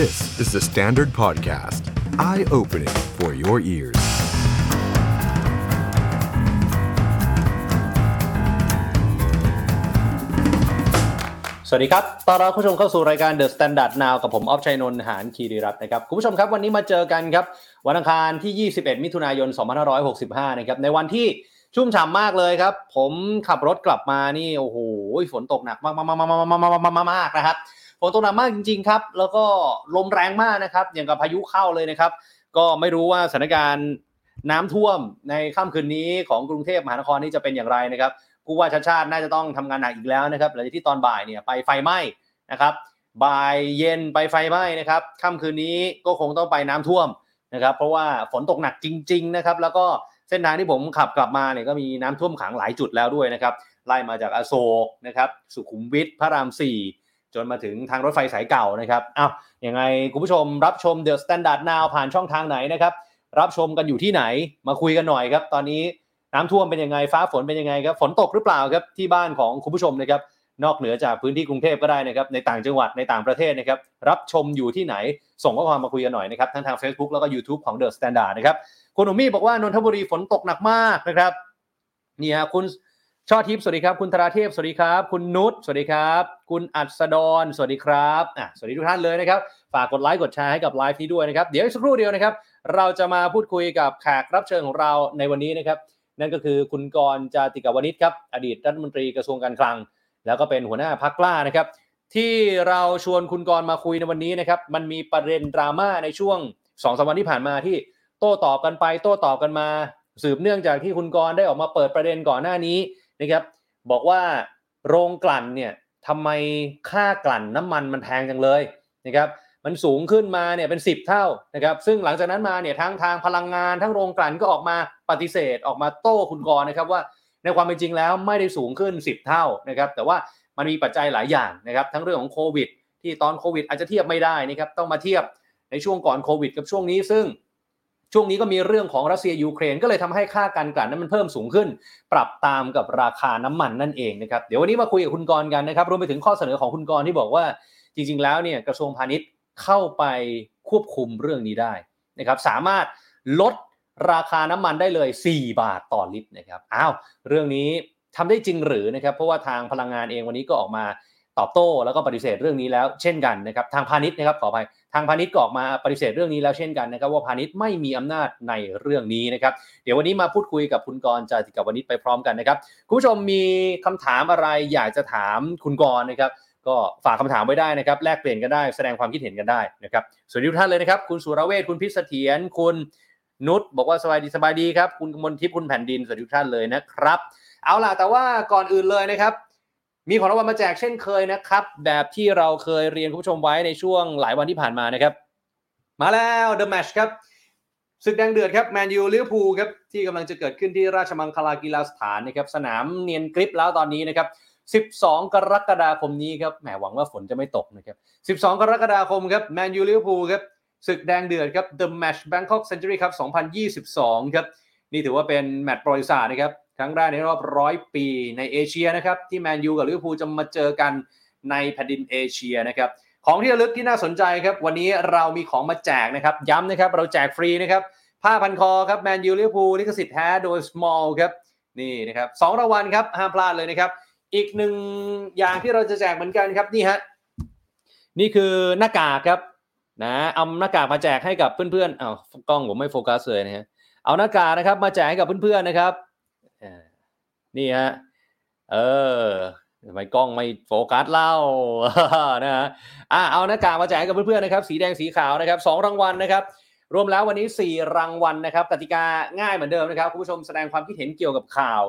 This is the Standard Podcast. Eye-opening for your ears. สวัสดีครับ ตอนรับผู้ชมเข้าสู่รายการ The Standard Now กับผมออฟชัยนนท์หานคีรีรัตน์นะครับ คุณผู้ชมครับวันนี้มาเจอกันครับ วันอังคารที่ 21 มิถุนายน 2565 นะครับ ในวันที่ชุ่มฉ่ำมากเลยครับ ผมขับรถกลับมานี่ โอ้โห ฝนตกหนักมากมากมากมากมากมากมากนะครับ ฝนตกหนักมากจริงๆครับ แล้วก็ลมแรงมากนะครับ อย่างกับพายุเข้าเลยนะครับ ก็ไม่รู้ว่าสถานการณ์น้ำท่วมในค่ำคืนนี้ของกรุงเทพมหานครนี่จะเป็นอย่างไรนะครับผู้ว่าชาติชาติน่าจะต้องทำงานหนักอีกแล้วนะครับหลังจากที่ตอนบ่ายเนี่ยไปไฟไหม้นะครับบ่ายเย็นไปไฟไหม้นะครับค่ำคืนนี้ก็คงต้องไปน้ำท่วมนะครับเพราะว่าฝนตกหนักจริง ๆนะครับ แล้วก็เส้นทางที่ผมขับกลับมาเนี่ยก็มีน้ำท่วมขังหลายจุดแล้วด้วยนะครับไล่มาจากอโศกนะครับสุขุมวิทพระรามสี่ จนมาถึงทางรถไฟสายเก่านะครับอ้าวยังไงคุณผู้ชมรับชม The Standard Now ผ่านช่องทางไหนนะครับรับชมกันอยู่ที่ไหนมาคุยกันหน่อยครับตอนนี้น้ำท่วมเป็นยังไงฟ้าฝนเป็นยังไงครับฝนตกหรือเปล่าครับที่บ้านของคุณผู้ชมนะครับนอกเหนือจากพื้นที่กรุงเทพก็ได้นะครับในต่างจังหวัดในต่างประเทศนะครับรับชมอยู่ที่ไหน ส่งข้อความมาคุยกันหน่อยนะครับทั้งทาง Facebook แล้วก็ YouTube ของ The Standard นะครับคุณหนุ่มมี่บอกว่านนทบุรีฝนตกหนักมากนะครับนี่ฮะคุณ ช่อทิพย์สวัสดีครับ คุณธราเทพ สวัสดีครับ คุณนุช สวัสดีครับ คุณอัศดร สวัสดีครับอะสวัสดีทุกท่านเลยนะครับ ฝากกดไลค์ กดแชร์ให้กับไลฟ์นี้ด้วยนะครับ เดี๋ยวอีกสักครู่เดียวนะครับ เราจะมาพูดคุยกับแขกรับเชิญของเราในวันนี้นะครับ นั่นก็คือคุณกรณ์จาติกาวนิชครับ อดีตรัฐมนตรีกระทรวงการคลัง แล้วก็เป็นหัวหน้าพักกล้านะครับ ที่เราชวนคุณกรณ์มาคุยในวันนี้นะครับ มันมีประเด็นดราม่าในช่วง2องสวันที่ผ่านมาที่โต้ตอบกันไป โต้ตอบกันมา สืบเนื่องจากที่คุณกรณ์ได้ออกมาเปิดประเด็นก่อนหน้านี้ นะครับบอกว่าโรงกลั่นเนี่ยทำไมค่ากลั่นน้ำมันมันแพงจังเลยนะครับมันสูงขึ้นมาเนี่ยเป็น 10 เท่านะครับซึ่งหลังจากนั้นมาเนี่ยทั้งทางพลังงานทั้งโรงกลั่นก็ออกมาปฏิเสธออกมาโต้คุณกรณ์นะครับว่าในความเป็นจริงแล้วไม่ได้สูงขึ้น 10 เท่านะครับแต่ว่ามันมีปัจจัยหลายอย่างนะครับทั้งเรื่องของโควิดที่ตอนโควิดอาจจะเทียบไม่ได้นะครับต้องมาเทียบในช่วงก่อนโควิดกับช่วงนี้ซึ่ง ช่วงนี้ก็มีเรื่องของรัสเซียยูเครนก็เลยทำให้ค่าการกลั่นนั้นมันเพิ่มสูงขึ้น ปรับตามกับราคาน้ำมันนั่นเองนะครับเดี๋ยววันนี้มาคุยกับคุณกรณ์กันนะครับรวมไปถึงข้อเสนอของคุณกรณ์ที่บอกว่า จริง ๆ แล้วเนี่ยกระทรวงพาณิชย์เข้าไปควบคุมเรื่องนี้ได้นะครับสามารถลดราคาน้ำมันได้เลย 4 บาทต่อลิตรนะครับอ้าวเรื่องนี้ทำได้จริงหรือนะครับเพราะว่าทางพลังงานเองวันนี้ก็ออกมา ตอบโต้แล้วก็ปฏิเสธเรื่องนี้แล้วเช่นกันนะครับทางพาณิชย์นะครับขออภัยทางพาณิชย์ก็ออกมาปฏิเสธเรื่องนี้แล้วเช่นกันนะครับว่าพาณิชย์ไม่มีอำนาจในเรื่องนี้นะครับเดี๋ยววันนี้มาพูดคุยกับคุณกรณ์จาติกับวันนี้ไปพร้อมกันนะครับคุณผู้ชมมีคำถามอะไรอยากจะถามคุณกรณ์นะครับก็ฝากคำถามไว้ได้นะครับแลกเปลี่ยนกันได้แสดงความคิดเห็นกันได้นะครับสวัสดีทุกท่านเลยนะครับคุณสุรเวชคุณพิษเสถียรคุณนุชบอกว่าสบายดีสบายดีครับคุณกมลทิพย์คุณแผ่นดินสวัสดีทุกท่านเลยนะครับ เอาล่ะแต่ว่าก่อนอื่นเลยนะครับ มีของรางวัลมาแจกเช่นเคยนะครับ แบบที่เราเคยเรียนคุณผู้ชมไว้ในช่วงหลายวันที่ผ่านมานะครับ มาแล้ว The Match ครับศึกแดงเดือดครับแมนยูลิเวอร์พูลครับที่กำลังจะเกิดขึ้นที่ราชมังคลากีฬาสถานนะครับสนามเนียนกริบแล้วตอนนี้นะครับ 12 กรกฎาคมนี้ครับแหมหวังว่าฝนจะไม่ตกนะครับ 12 กรกฎาคมครับแมนยูลิเวอร์พูลครับศึกแดงเดือดครับ The Match Bangkok Century Cup 2022 ครับ นี่ถือว่าเป็นแมตช์ประวัติศาสตร์นะครับ ครั้งแรกในรอบร้อยปีในเอเชียนะครับที่แมนยูกับลิเวอร์พูลจะมาเจอกันในแผ่นดินเอเชียนะครับของที่ระลึกที่น่าสนใจครับ วันนี้เรามีของมาแจกนะครับ ย้ำนะครับ เราแจกฟรีนะครับ ผ้าพันคอครับแมนยูลิเวอร์พูลลิขสิทธิ์แท้โดย Small ครับนี่นะครับสองรางวัลครับห้ามพลาดเลยนะครับ อีกหนึ่งอย่างที่เราจะแจกเหมือนกันครับนี่ฮะนี่คือหน้ากากครับนะเอาหน้ากากมาแจกให้กับเพื่อนๆอ้าวกล้องผมไม่โฟกัสเลยนะฮะเอาหน้ากากนะครับมาแจกให้กับเพื่อนๆนะครับ นี่ฮะเออทำไมกล้องไม่โฟกัสเล่านะฮะอะเอาหน้ากากมาแจกกับเพื่อนๆนะครับ สีแดงสีขาวนะครับสองรางวัลนะครับรวมแล้ววันนี้ 4 รางวัลนะครับกติกาง่ายเหมือนเดิมนะครับคุณผู้ชมแสดงความคิดเห็นเกี่ยวกับข่าว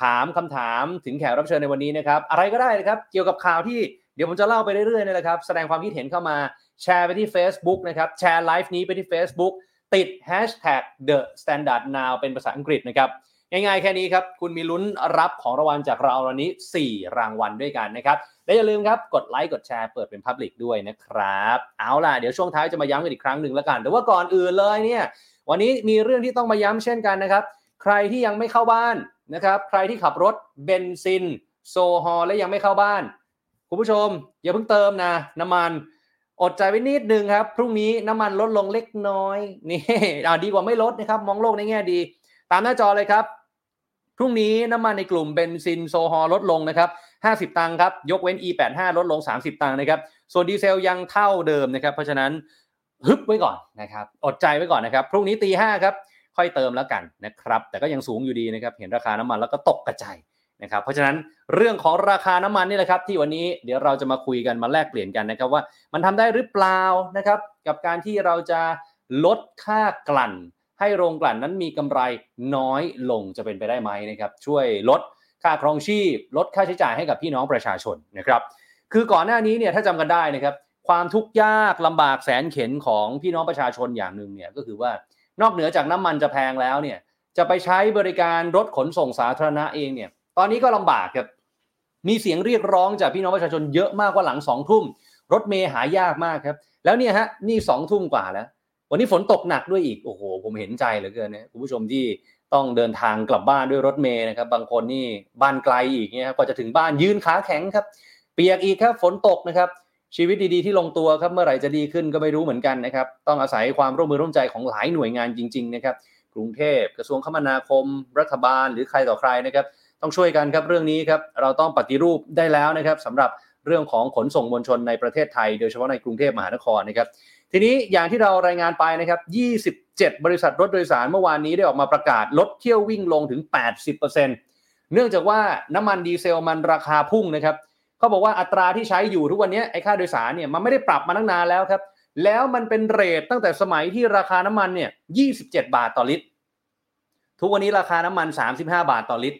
ถามคำถามถึงแขกรับเชิญในวันนี้นะครับอะไรก็ได้นะครับเกี่ยวกับข่าวที่เดี๋ยวผมจะเล่าไปเรื่อยๆนี่แหละครับแสดงความคิดเห็นเข้ามาแชร์ไปที่ Facebook นะครับแชร์ไลฟ์นี้ไปที่ Facebook ติด hashtag the standard now เป็นภาษาอังกฤษนะครับ ง่ายๆแค่นี้ครับ คุณมีลุ้นรับของรางวัลจากเราวันนี้ 4 รางวัลด้วยกันนะครับ และอย่าลืมครับกดไลค์กดแชร์เปิดเป็น Public ด้วยนะครับ เอาล่ะเดี๋ยวช่วงท้ายจะมาย้ำกันอีกครั้งหนึ่งแล้วกัน แต่ว่าก่อนอื่นเลยเนี่ยวันนี้มีเรื่องที่ต้องมาย้ำเช่นกันนะครับ ใครที่ยังไม่เข้าบ้านนะครับใครที่ขับรถเบนซิน โซฮอลและยังไม่เข้าบ้าน คุณผู้ชม อย่าเพิ่งเติมนะน้ำมันอดใจไว้นิดนึงครับ พรุ่งนี้น้ำมันลดลงเล็กน้อยนี่อ่าดีกว่าไม่ลดนะครับ มองโลกในแง่ดี ตามหน้าจอเลยครับ พรุ่งนี้น้ำมันในกลุ่มเบนซินโซฮอลลดลงนะครับ50 ตังค์ครับ ยกเว้น E85 ลดลง 30 ตังค์นะครับ ส่วนดีเซลยังเท่าเดิมนะครับ เพราะฉะนั้นฮึบไว้ก่อนนะครับ อดใจไว้ก่อนนะครับ พรุ่งนี้ตีห้าครับ ค่อยเติมแล้วกันนะครับ แต่ก็ยังสูงอยู่ดีนะครับ เห็นราคาน้ำมันแล้วก็ตกกระจายนะครับ เพราะฉะนั้นเรื่องของราคาน้ำมันนี่แหละครับ ที่วันนี้เดี๋ยวเราจะมาคุยกันมาแลกเปลี่ยนกันนะครับว่ามันทำได้หรือเปล่านะครับ กับการที่เราจะลดค่ากลั่น ให้โรงกลั่นนั้นมีกำไรน้อยลงจะเป็นไปได้ไหมนะครับช่วยลดค่าครองชีพ ลดค่าใช้จ่ายให้กับพี่น้องประชาชนนะครับคือก่อนหน้านี้เนี่ยถ้าจำกันได้นะครับความทุกข์ยากลำบากแสนเข็นของพี่น้องประชาชนอย่างหนึ่งเนี่ยก็คือว่านอกเหนือจากน้ำมันจะแพงแล้วเนี่ยจะไปใช้บริการรถขนส่งสาธารณะเองเนี่ยตอนนี้ก็ลำบากครับมีเสียงเรียกร้องจากพี่น้องประชาชนเยอะมากว่าหลังสองทุ่มรถเมย์หายากมากครับ แล้วเนี่ยฮะนี่สองทุ่มกว่าแล้ว วันนี้ฝนตกหนักด้วยอีก โอ้โห ผมเห็นใจเหลือเกินนะคุณผู้ชมที่ต้องเดินทางกลับบ้านด้วยรถเมย์นะครับ บางคนนี่บ้านไกลอีกเนี่ยกว่าจะถึงบ้านยืนขาแข็งครับ เปียกอีกครับ ฝนตกนะครับ ชีวิตดีๆที่ลงตัวครับ เมื่อไหร่จะดีขึ้นก็ไม่รู้เหมือนกันนะครับ ต้องอาศัยความร่วมมือร่วมใจของหลายหน่วยงานจริง ๆ นะครับ กรุงเทพกระทรวงคมนาคม รัฐบาล หรือใครต่อใครนะครับ ต้องช่วยกันครับเรื่องนี้ครับ เราต้องปฏิรูปได้แล้วนะครับสำหรับเรื่องของขนส่งมวลชนในประเทศไทย โดยเฉพาะในกรุงเทพมหานครนะครับ ทีนี้อย่างที่เรารายงานไปนะครับ 27 บริษัทรถโดยสารเมื่อวานนี้ได้ออกมาประกาศลดเที่ยววิ่งลงถึง 80%เนื่องจากว่าน้ำมันดีเซลมันราคาพุ่งนะครับเขาบอกว่าอัตราที่ใช้อยู่ทุกวันนี้ไอ้ค่าโดยสารเนี่ยมันไม่ได้ปรับมาตั้งนานแล้วครับ แล้วมันเป็นเรทตั้งแต่สมัยที่ราคาน้ำมันเนี่ย27 บาทต่อลิตร ทุกวันนี้ราคาน้ำมัน 35 บาทต่อลิตร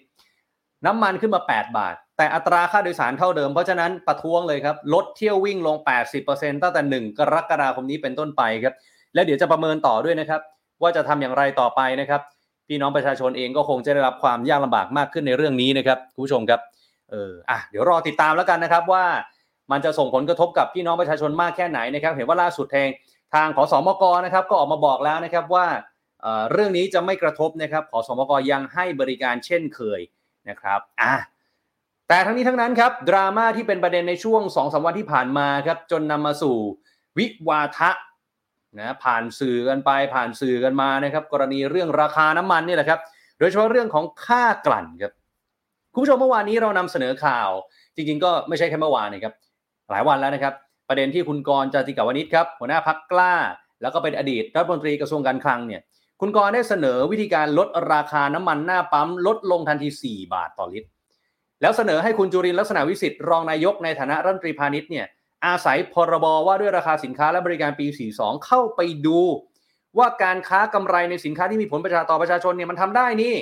น้ำมันขึ้นมา 8 บาท แต่อัตราค่าโดยสารเท่าเดิม เพราะฉะนั้นประท้วงเลยครับลดเที่ยววิ่งลง 80%ตั้งแต่ 1 กรกฎาคมนี้เป็นต้นไปครับ แล้วเดี๋ยวจะประเมินต่อด้วยนะครับ ว่าจะทำอย่างไรต่อไปนะครับ พี่น้องประชาชนเองก็คงจะได้รับความยากลำบากมากขึ้นในเรื่องนี้นะครับคุณผู้ชมครับเอออะเดี๋ยวรอติดตามแล้วกันนะครับว่ามันจะส่งผลกระทบกับพี่น้องประชาชนมากแค่ไหนนะครับ เห็นว่าล่าสุดแทงทางขอสมกนะครับ ก็ออกมาบอกแล้วนะครับว่าเอ่อเรื่องนี้จะไม่กระทบนะครับขอสมกยังให้บริการเช่นเคยนะครับอะ แต่ทั้งนี้ทั้งนั้นครับดราม่าที่เป็นประเด็นในช่วง2อสวันที่ผ่านมาครับจนนำมาสู่วิวาทะนะผ่านสื่อกันไปผ่านสื่อกันมานะครับกรณีเรื่องราคาน้ำมันนี่แหละครับโดยเฉพาะเรื่องของค่ากลั่นครับคุณผู้ชมเมื่อวานนี้เรานำเสนอข่าว จริงๆ ก็ไม่ใช่แค่เมื่อวานนะครับหลายวันแล้วนะครับ ประเด็นที่คุณกรจติกาวนิชครับหัวหน้าพักกล้า แล้วก็เป็นอดีตรัฐมนตรีกระทรวงการคลังเนี่ยคุณกรได้เสนอวิธีการลดราคาน้ำมันหน้าปั๊มลดลงทันที 4 บาทต่อลิตร แล้วเสนอให้คุณจุรินลักษณะวิสิทธิ์รองนายกในฐานะรัฐมนตรีพาณิชย์เนี่ยอาศัยพรบว่าด้วยราคาสินค้าและบริการปี 42 เข้าไปดู ว่าการค้ากำไรในสินค้าที่มีผลประชาต่อประชาชนเนี่ยมันทำได้นี่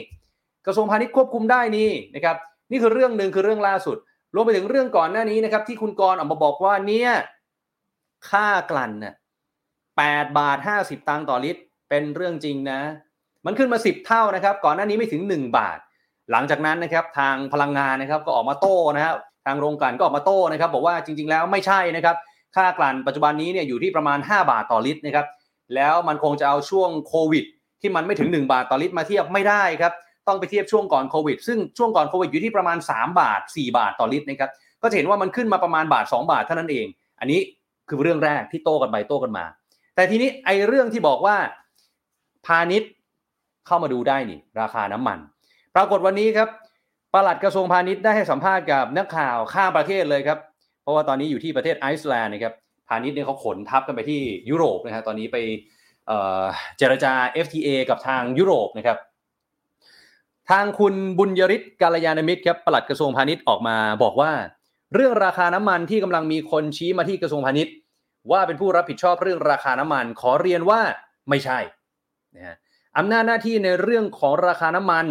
กระทรวงพาณิชย์ควบคุมได้นี่นะครับนี่คือเรื่องหนึ่งคือเรื่องล่าสุด รวมไปถึงเรื่องก่อนหน้านี้นะครับที่คุณกรณ์ออกมาบอกว่าเนี่ยค่ากลั่นน่ะแบาทห้าสิบตังค์ต่อลิตร เป็นเรื่องจริงนะ มันขึ้นมาสิบเท่านะครับ ก่อนหน้านี้ไม่ถึงหนึ่งบาท หลังจากนั้นนะครับทางพลังงานนะครับก็ออกมาโต้นะครับทางโรงกลั่นก็ออกมาโต้นะครับ บอกว่าจริง ๆ แล้วไม่ใช่นะครับค่ากลั่นปัจจุบันนี้เนี่ยอยู่ที่ประมาณ 5 บาทต่อลิตรนะครับแล้วมันคงจะเอาช่วงโควิด ที่มันไม่ถึง 1 บาทต่อลิตรมาเทียบไม่ได้ครับต้องไปเทียบช่วงก่อนโควิด ซึ่งช่วงก่อนโควิดอยู่ที่ประมาณ 3 บาท 4 บาทต่อลิตรนะครับก็จะเห็นว่ามันขึ้นมาประมาณบาท 2 บาทเท่านั้นเอง อันนี้คือเรื่องแรกที่โต้กันไปโต้กันมา แต่ทีนี้ไอ้เรื่องที่บอกว่าพาณิชย์เข้ามาดูได้นี่ ราคาน้ำมัน ปรากฏวันนี้ครับปลัดกระทรวงพาณิชย์ได้ให้สัมภาษณ์กับนักข่าวข้ามประเทศเลยครับ เพราะว่าตอนนี้อยู่ที่ประเทศไอซ์แลนด์นะครับพาณิชย์เนี่ยเขาขนทัพกันไปที่ยุโรปนะฮะตอนนี้ไปเอ่อเจรจา FTA กับทางยุโรปนะครับ ทางคุณบุญยริศกาลยานมิตรครับปลัดกระทรวงพาณิชย์ออกมาบอกว่า เรื่องราคาน้ำมันที่กำลังมีคนชี้มาที่กระทรวงพาณิชย์ ว่าเป็นผู้รับผิดชอบเรื่องราคาน้ำมัน ขอเรียนว่าไม่ใช่นะฮะอำนาจหน้าที่ในเรื่องของราคาน้ำมัน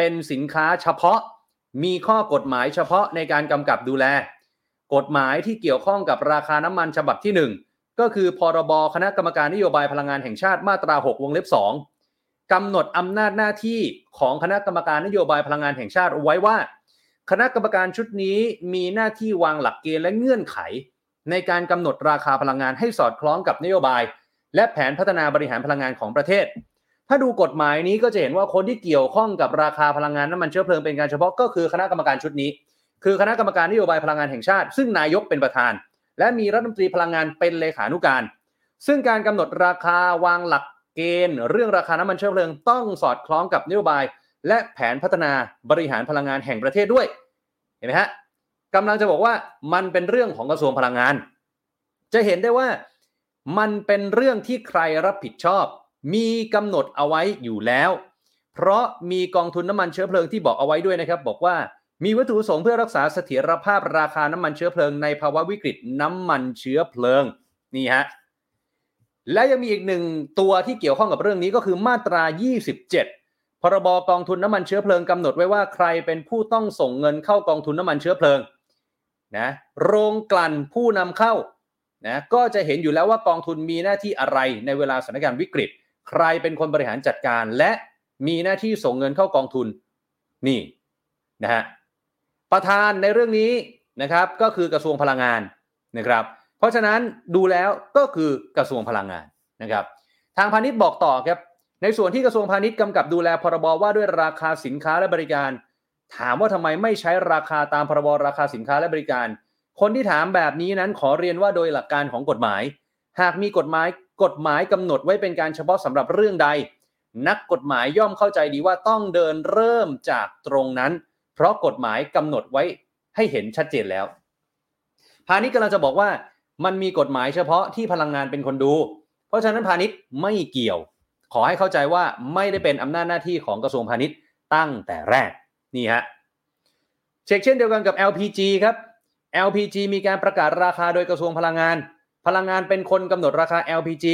เป็นสินค้าเฉพาะมีข้อกฎหมายเฉพาะในการกำกับดูแล กฎหมายที่เกี่ยวข้องกับราคาน้ำมันฉบับที่ 1 ก็คือพรบคณะกรรมการนโยบายพลังงานแห่งชาติมาตรา 6 วงเล็บ 2กำหนดอำนาจหน้าที่ของคณะกรรมการนโยบายพลังงานแห่งชาติไว้ว่า คณะกรรมการชุดนี้มีหน้าที่วางหลักเกณฑ์และเงื่อนไข ในการกำหนดราคาพลังงานให้สอดคล้องกับนโยบาย และแผนพัฒนาบริหารพลังงานของประเทศ ถ้าดูกฎหมายนี้ก็จะเห็นว่าคนที่เกี่ยวข้องกับราคาพลังงานน้ำมันเชื้อเพลิงเป็นการเฉพาะก็คือคณะกรรมการชุดนี้ คือคณะกรรมการนโยบายพลังงานแห่งชาติ ซึ่งนายกเป็นประธาน และมีรัฐมนตรีพลังงานเป็นเลขานุการ ซึ่งการกำหนดราคาวางหลักเกณฑ์ เรื่องราคาน้ำมันเชื้อเพลิงต้องสอดคล้องกับนโยบาย และแผนพัฒนาบริหารพลังงานแห่งประเทศด้วยเห็นไหมฮะกำลังจะบอกว่ามันเป็นเรื่องของกระทรวงพลังงาน จะเห็นได้ว่ามันเป็นเรื่องที่ใครรับผิดชอบ มีกำหนดเอาไว้อยู่แล้ว เพราะมีกองทุนน้ำมันเชื้อเพลิงที่บอกเอาไว้ด้วยนะครับ บอกว่ามีวัตถุประสงค์เพื่อรักษาเสถียรภาพราคาน้ำมันเชื้อเพลิงในภาวะวิกฤตน้ำมันเชื้อเพลิงนี่ฮะและยังมีอีกหนึ่งตัวที่เกี่ยวข้องกับเรื่องนี้ก็คือมาตรา 27 พรบกองทุนน้ำมันเชื้อเพลิงกำหนดไว้ว่าใครเป็นผู้ต้องส่งเงินเข้ากองทุนน้ำมันเชื้อเพลิงนะโรงกลั่นผู้นำเข้านะก็จะเห็นอยู่แล้วว่ากองทุนมีหน้าที่อะไรในเวลาสถานการณ์วิกฤต ใครเป็นคนบริหารจัดการและมีหน้าที่ส่งเงินเข้ากองทุนนี่นะฮะประธานในเรื่องนี้นะครับก็คือกระทรวงพลังงานนะครับ เพราะฉะนั้นดูแล้วก็คือกระทรวงพลังงานนะครับ ทางพาณิชย์บอกต่อครับในส่วนที่กระทรวงพาณิชย์กำกับดูแลพรบว่าด้วยราคาสินค้าและบริการ ถามว่าทำไมไม่ใช้ราคาตามพรบราคาสินค้าและบริการ คนที่ถามแบบนี้นั้นขอเรียนว่าโดยหลักการของกฎหมาย หากมีกฎหมาย กฎหมายกำหนดไว้เป็นการเฉพาะสำหรับเรื่องใด นักกฎหมายย่อมเข้าใจดีว่าต้องเดินเริ่มจากตรงนั้น เพราะกฎหมายกำหนดไว้ให้เห็นชัดเจนแล้ว พาณิชย์กำลังจะบอกว่ามันมีกฎหมายเฉพาะที่พลังงานเป็นคนดู เพราะฉะนั้นพาณิชย์ไม่เกี่ยว ขอให้เข้าใจว่าไม่ได้เป็นอำนาจหน้าที่ของกระทรวงพาณิชย์ตั้งแต่แรกนี่ฮะเช็คเช่นเดียวกันกับ LPG ครับ LPG มีการประกาศราคาโดยกระทรวงพลังงาน พลังงานเป็นคนกำหนดราคา LPG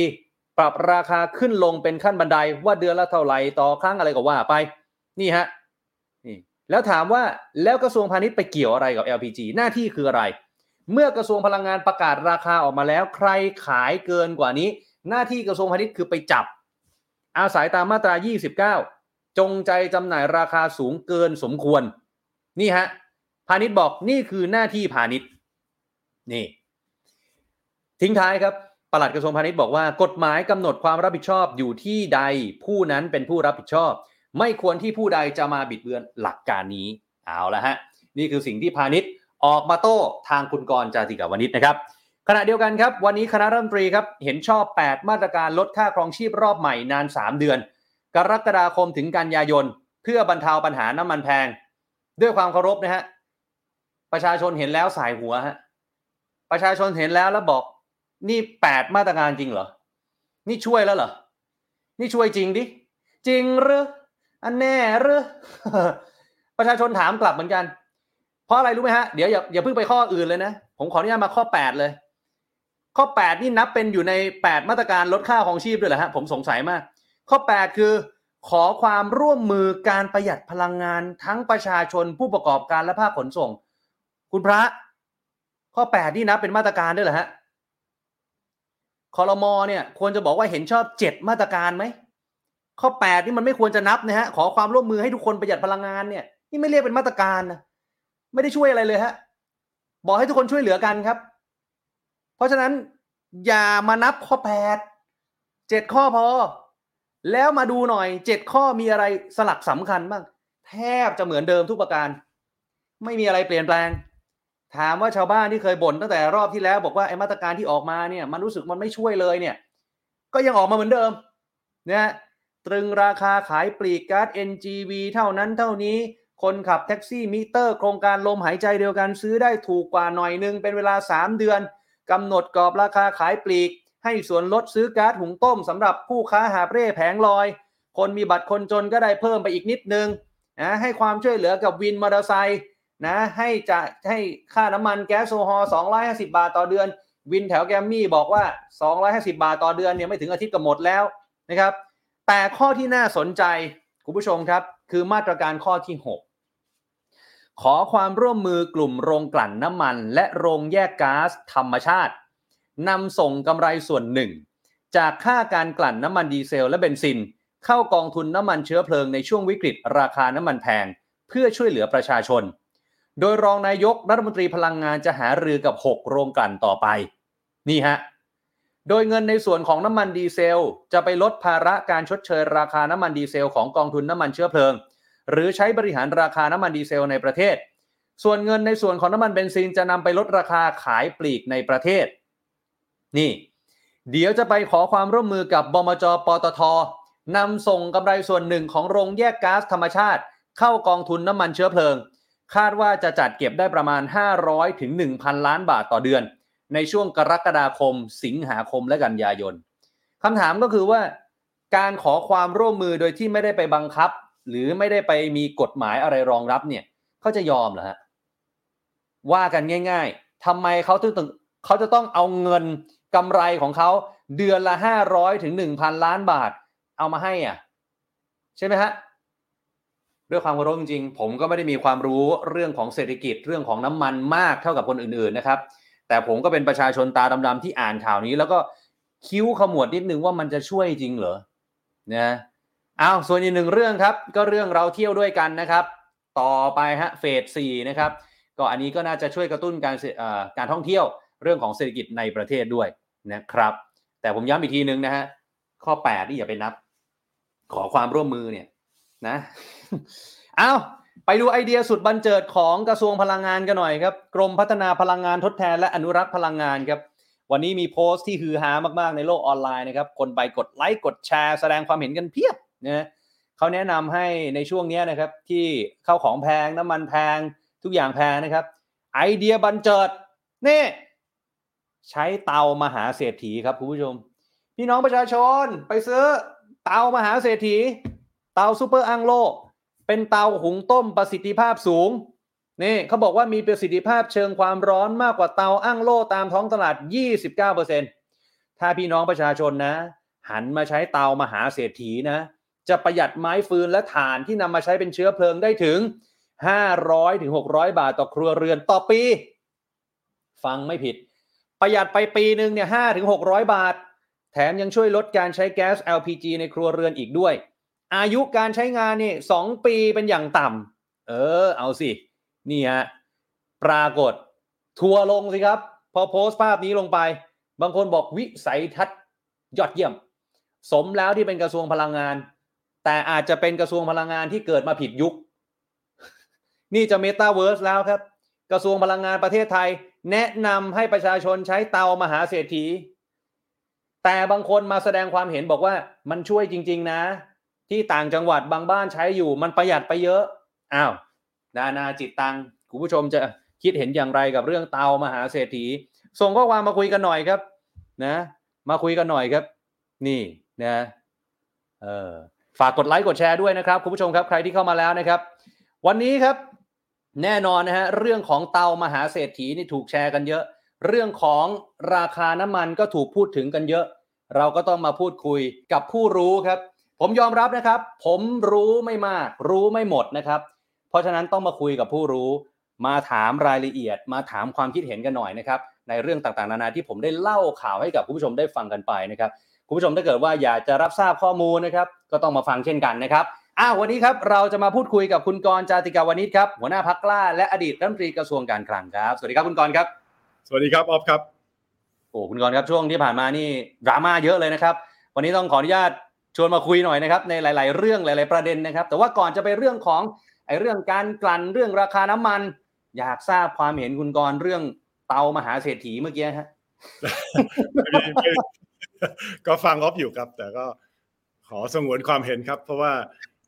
ปรับราคาขึ้นลงเป็นขั้นบันไดว่าเดือนละเท่าไหร่ต่อครั้งอะไรก็ว่าไป นี่ฮะนี่แล้วถามว่าแล้วกระทรวงพาณิชย์ไปเกี่ยวอะไรกับ LPG หน้าที่คืออะไร เมื่อกระทรวงพลังงานประกาศราคาออกมาแล้ว ใครขายเกินกว่านี้ หน้าที่กระทรวงพาณิชย์คือไปจับ อาศัยตามมาตรา 29 จงใจจำหน่ายราคาสูงเกินสมควร นี่ฮะพาณิชย์บอกนี่คือหน้าที่พาณิชย์นี่ ทิ้งท้ายครับปลัดกระทรวงพาณิชย์บอกว่ากฎหมายกำหนดความรับผิดชอบอยู่ที่ใดผู้นั้นเป็นผู้รับผิดชอบ ไม่ควรที่ผู้ใดจะมาบิดเบือนหลักการนี้เอาละฮะนี่คือสิ่งที่พาณิชย์ออกมาโต้ทางคุณกรจาติกาวนิชนะครับขณะเดียวกันครับ วันนี้คณะรัฐมนตรีครับเห็นชอบ 8 มาตรการลดค่าครองชีพรอบใหม่นาน 3 เดือน กรกฎาคมถึงกันยายน เพื่อบรรเทาปัญหาน้ำมันแพง ด้วยความเคารพนะฮะประชาชนเห็นแล้วสายหัวฮะประชาชนเห็นแล้วแล้วบอก นี่8มาตรการจริงเหรอ นี่ช่วยแล้วเหรอ นี่ช่วยจริงดิ จริงหรือ อันแน่หรือ ประชาชนถามกลับเหมือนกัน เพราะอะไรรู้ไหมฮะ เดี๋ยวอย่าอย่าเพิ่งไปข้ออื่นเลยนะ ผมขออนุญาตมาข้อแปดเลย ข้อแปดนี่นับเป็นอยู่ในแปดมาตรการลดค่าของชีพด้วยเหรอฮะ ผมสงสัยมาก ข้อแปดคือ ขอความร่วมมือการประหยัดพลังงานทั้งประชาชนผู้ประกอบการและภาคขนส่ง คุณพระ ข้อแปดนี่นับเป็นมาตรการด้วยเหรอฮะ คอรมอเนี่ยควรจะบอกว่าเห็นชอบเจ็ดมาตรการไหมข้อแปดนี่มันไม่ควรจะนับนะฮะขอความร่วมมือให้ทุกคนประหยัดพลังงานเนี่ยนี่ไม่เรียกเป็นมาตรการนะไม่ได้ช่วยอะไรเลยฮะบอกให้ทุกคนช่วยเหลือกันครับ เพราะฉะนั้นอย่ามานับข้อแปดเจ็ดข้อพอ แล้วมาดูหน่อยเจ็ดข้อมีอะไรสลักสำคัญบ้างแทบจะเหมือนเดิมทุกประการ ไม่มีอะไรเปลี่ยนแปลง ถามว่าชาวบ้านที่เคยบ่นตั้งแต่รอบที่แล้ว บอกว่าไอ้มาตรการที่ออกมาเนี่ยมันรู้สึกมันไม่ช่วยเลยเนี่ย ก็ยังออกมาเหมือนเดิมนะตรึงราคาขายปลีกก๊าซ NGV เท่านั้นเท่านี้คนขับแท็กซี่มิเตอร์ โครงการลมหายใจเดียวกันซื้อได้ถูกกว่าหน่อยนึง เป็นเวลา 3 เดือนกำหนดกรอบราคาขายปลีก ให้ส่วนลดซื้อก๊าซหุงต้มสำหรับผู้ค้าหาเร่แผงลอย คนมีบัตรคนจนก็ได้เพิ่มไปอีกนิดนึงนะให้ความช่วยเหลือกับวินมอเตอร์ไซค์ นะให้จะให้ค่าน้ำมันแก๊สโซฮอล250 บาทต่อเดือน วินแถวแกมมี่บอกว่า 250 บาทต่อเดือนเนี่ยไม่ถึงอาทิตย์ก็หมดแล้วนะครับ แต่ข้อที่น่าสนใจคุณผู้ชมครับ คือมาตรการข้อที่ 6 ขอความร่วมมือกลุ่มโรงกลั่นน้ำมัน และโรงแยกก๊าซธรรมชาตินำส่งกำไรส่วนหนึ่ง จากค่าการกลั่นน้ำมันดีเซลและเบนซิน เข้ากองทุนน้ำมันเชื้อเพลิงในช่วงวิกฤต ราคาน้ำมันแพง เพื่อช่วยเหลือประชาชน โดยรองนายกรัฐมนตรีพลังงานจะหารือกับ 6 โรงกลั่นต่อไป นี่ฮะ โดยเงินในส่วนของน้ำมันดีเซล จะไปลดภาระการชดเชยราคาน้ำมันดีเซลของกองทุนน้ำมันเชื้อเพลิง หรือใช้บริหารราคาน้ำมันดีเซลในประเทศ ส่วนเงินในส่วนของน้ำมันเบนซินจะนำไปลดราคาขายปลีกในประเทศ นี่ เดี๋ยวจะไปขอความร่วมมือกับบมจปตทนำส่งกำไรส่วนหนึ่งของโรงแยกก๊าซธรรมชาติ เข้ากองทุนน้ำมันเชื้อเพลิง คาดว่าจะจัดเก็บได้ประมาณ 500ถึง1,000 ล้านบาทต่อเดือน ในช่วงกรกฎาคม สิงหาคมและกันยายนคำถามก็คือว่า การขอความร่วมมือโดยที่ไม่ได้ไปบังคับ หรือไม่ได้ไปมีกฎหมายอะไรรองรับเนี่ยเขาจะยอมเหรอฮะว่ากันง่าย ๆทำไมเขาถึงเขาจะต้องเอาเงินกำไรของเขาเดือนละห้าร้อยถึงหนึ่งพันล้านบาท เอามาให้อะ ใช่ไหมฮะ ด้วยความเคารพจริงๆผมก็ไม่ได้มีความรู้เรื่องของเศรษฐกิจเรื่องของน้ำมันมากเท่ากับคนอื่นๆนะครับ แต่ผมก็เป็นประชาชนตาดำๆที่อ่านข่าวนี้ แล้วก็คิ้วขมวดนิดนึงว่ามันจะช่วยจริงเหรอนะเอาส่วนอีกหนึ่งเรื่องครับ ก็เรื่องเราเที่ยวด้วยกันนะครับ ต่อไปฮะเฟสสี่นะครับก็อันนี้ก็น่าจะช่วยกระตุ้นการการท่องเที่ยวเรื่องของเศรษฐกิจในประเทศด้วยนะครับ แต่ผมย้ำอีกทีนึงนะฮะข้อ8นี่อย่าไปนับ ขอความร่วมมือเนี่ยนะ เอาไปดูไอเดียสุดบันเจิดของกระทรวงพลังงานกันหน่อยครับ กรมพัฒนาพลังงานทดแทนและอนุรักษ์พลังงานครับ วันนี้มีโพสต์ที่ฮือฮามากๆในโลกออนไลน์นะครับ คนไปกดไลค์กดแชร์แสดงความเห็นกันเพียบนะเขาแนะนำให้ในช่วงนี้นะครับ ที่เข้าของแพงน้ำมันแพงทุกอย่างแพงนะครับ ไอเดียบันเจิดนี่ใช้เตามหาเศรษฐีครับคุณผู้ชม พี่น้องประชาชนไปซื้อเตามหาเศรษฐี เตาซูเปอร์อังโล เป็นเตาหุงต้มประสิทธิภาพสูงนี่เขาบอกว่ามีประสิทธิภาพเชิงความร้อนมากกว่าเตาอั้งโล่ตามท้องตลาด 29%ถ้าพี่น้องประชาชนนะ หันมาใช้เตามหาเศรษฐีนะ จะประหยัดไม้ฟืนและถ่านที่นำมาใช้เป็นเชื้อเพลิงได้ถึง 500ถึง600บาทต่อครัวเรือนต่อปี ฟังไม่ผิด ประหยัดไปปีหนึ่งเนี่ยห้าถึงหกบาท แถมยังช่วยลดการใช้แก๊ส LPG ในครัวเรือนอีกด้วย อายุการใช้งานนี่สองปีเป็นอย่างต่ำเออ เอาสิ นี่ฮะปรากฏ ทัวลงสิครับ พอโพสต์ภาพนี้ลงไป บางคนบอกวิสัยทัศน์ยอดเยี่ยม สมแล้วที่เป็นกระทรวงพลังงาน แต่อาจจะเป็นกระทรวงพลังงานที่เกิดมาผิดยุค นี่จะเมตาเวิร์สแล้วครับ กระทรวงพลังงานประเทศไทย แนะนำให้ประชาชนใช้เตามหาเศรษฐี แต่บางคนมาแสดงความเห็นบอกว่ามันช่วยจริง ๆ นะ ที่ต่างจังหวัดบางบ้านใช้อยู่ มันประหยัดไปเยอะอ้าวนานาจิตตังคุณผู้ชมจะคิดเห็นอย่างไรกับเรื่องเตามหาเศรษฐี ส่งข้อความมาคุยกันหน่อยครับ นะ มาคุยกันหน่อยครับ นี่นะเออฝากกดไลค์กดแชร์ด้วยนะครับคุณผู้ชมครับใครที่เข้ามาแล้วนะครับ วันนี้ครับ แน่นอนนะฮะเรื่องของเตามหาเศรษฐีนี่ถูกแชร์กันเยอะ เรื่องของราคาน้ำมันก็ถูกพูดถึงกันเยอะ เราก็ต้องมาพูดคุยกับผู้รู้ครับ ผมยอมรับนะครับ ผมรู้ไม่มาก รู้ไม่หมดนะครับ เพราะฉะนั้นต้องมาคุยกับผู้รู้ มาถามรายละเอียด มาถามความคิดเห็นกันหน่อยนะครับ ในเรื่องต่างๆ นานาที่ผมได้เล่าข่าวให้กับคุณผู้ชมได้ฟังกันไปนะครับคุณผู้ชมถ้าเกิดว่าอยากจะรับทราบข้อมูลนะครับ ก็ต้องมาฟังเช่นกันนะครับอ้าววันนี้ครับเราจะมาพูดคุยกับคุณกรจาติกาวานิชครับหัวหน้าพักกล้าและอดีตรัฐมนตรีกระทรวงการคลังครับ สวัสดีครับคุณกรครับ สวัสดีครับออฟครับโอ้คุณกรครับช่วงที่ผ่านมานี่ดราม่าเยอะเลยนะครับ วันนี้ต้องขออนุญาต ชวนมาคุยหน่อยนะครับในหลาย ๆ เรื่องหลาย ๆประเด็นนะครับ แต่ว่าก่อนจะไปเรื่องของไอ้เรื่องการกลั่นเรื่องราคาน้ำมัน อยากทราบความเห็นคุณกรเรื่องเตามหาเศรษฐีเมื่อกี้ฮะก็ฟังออฟอยู่ครับ แต่ก็ขอสงวนความเห็นครับ เพราะว่า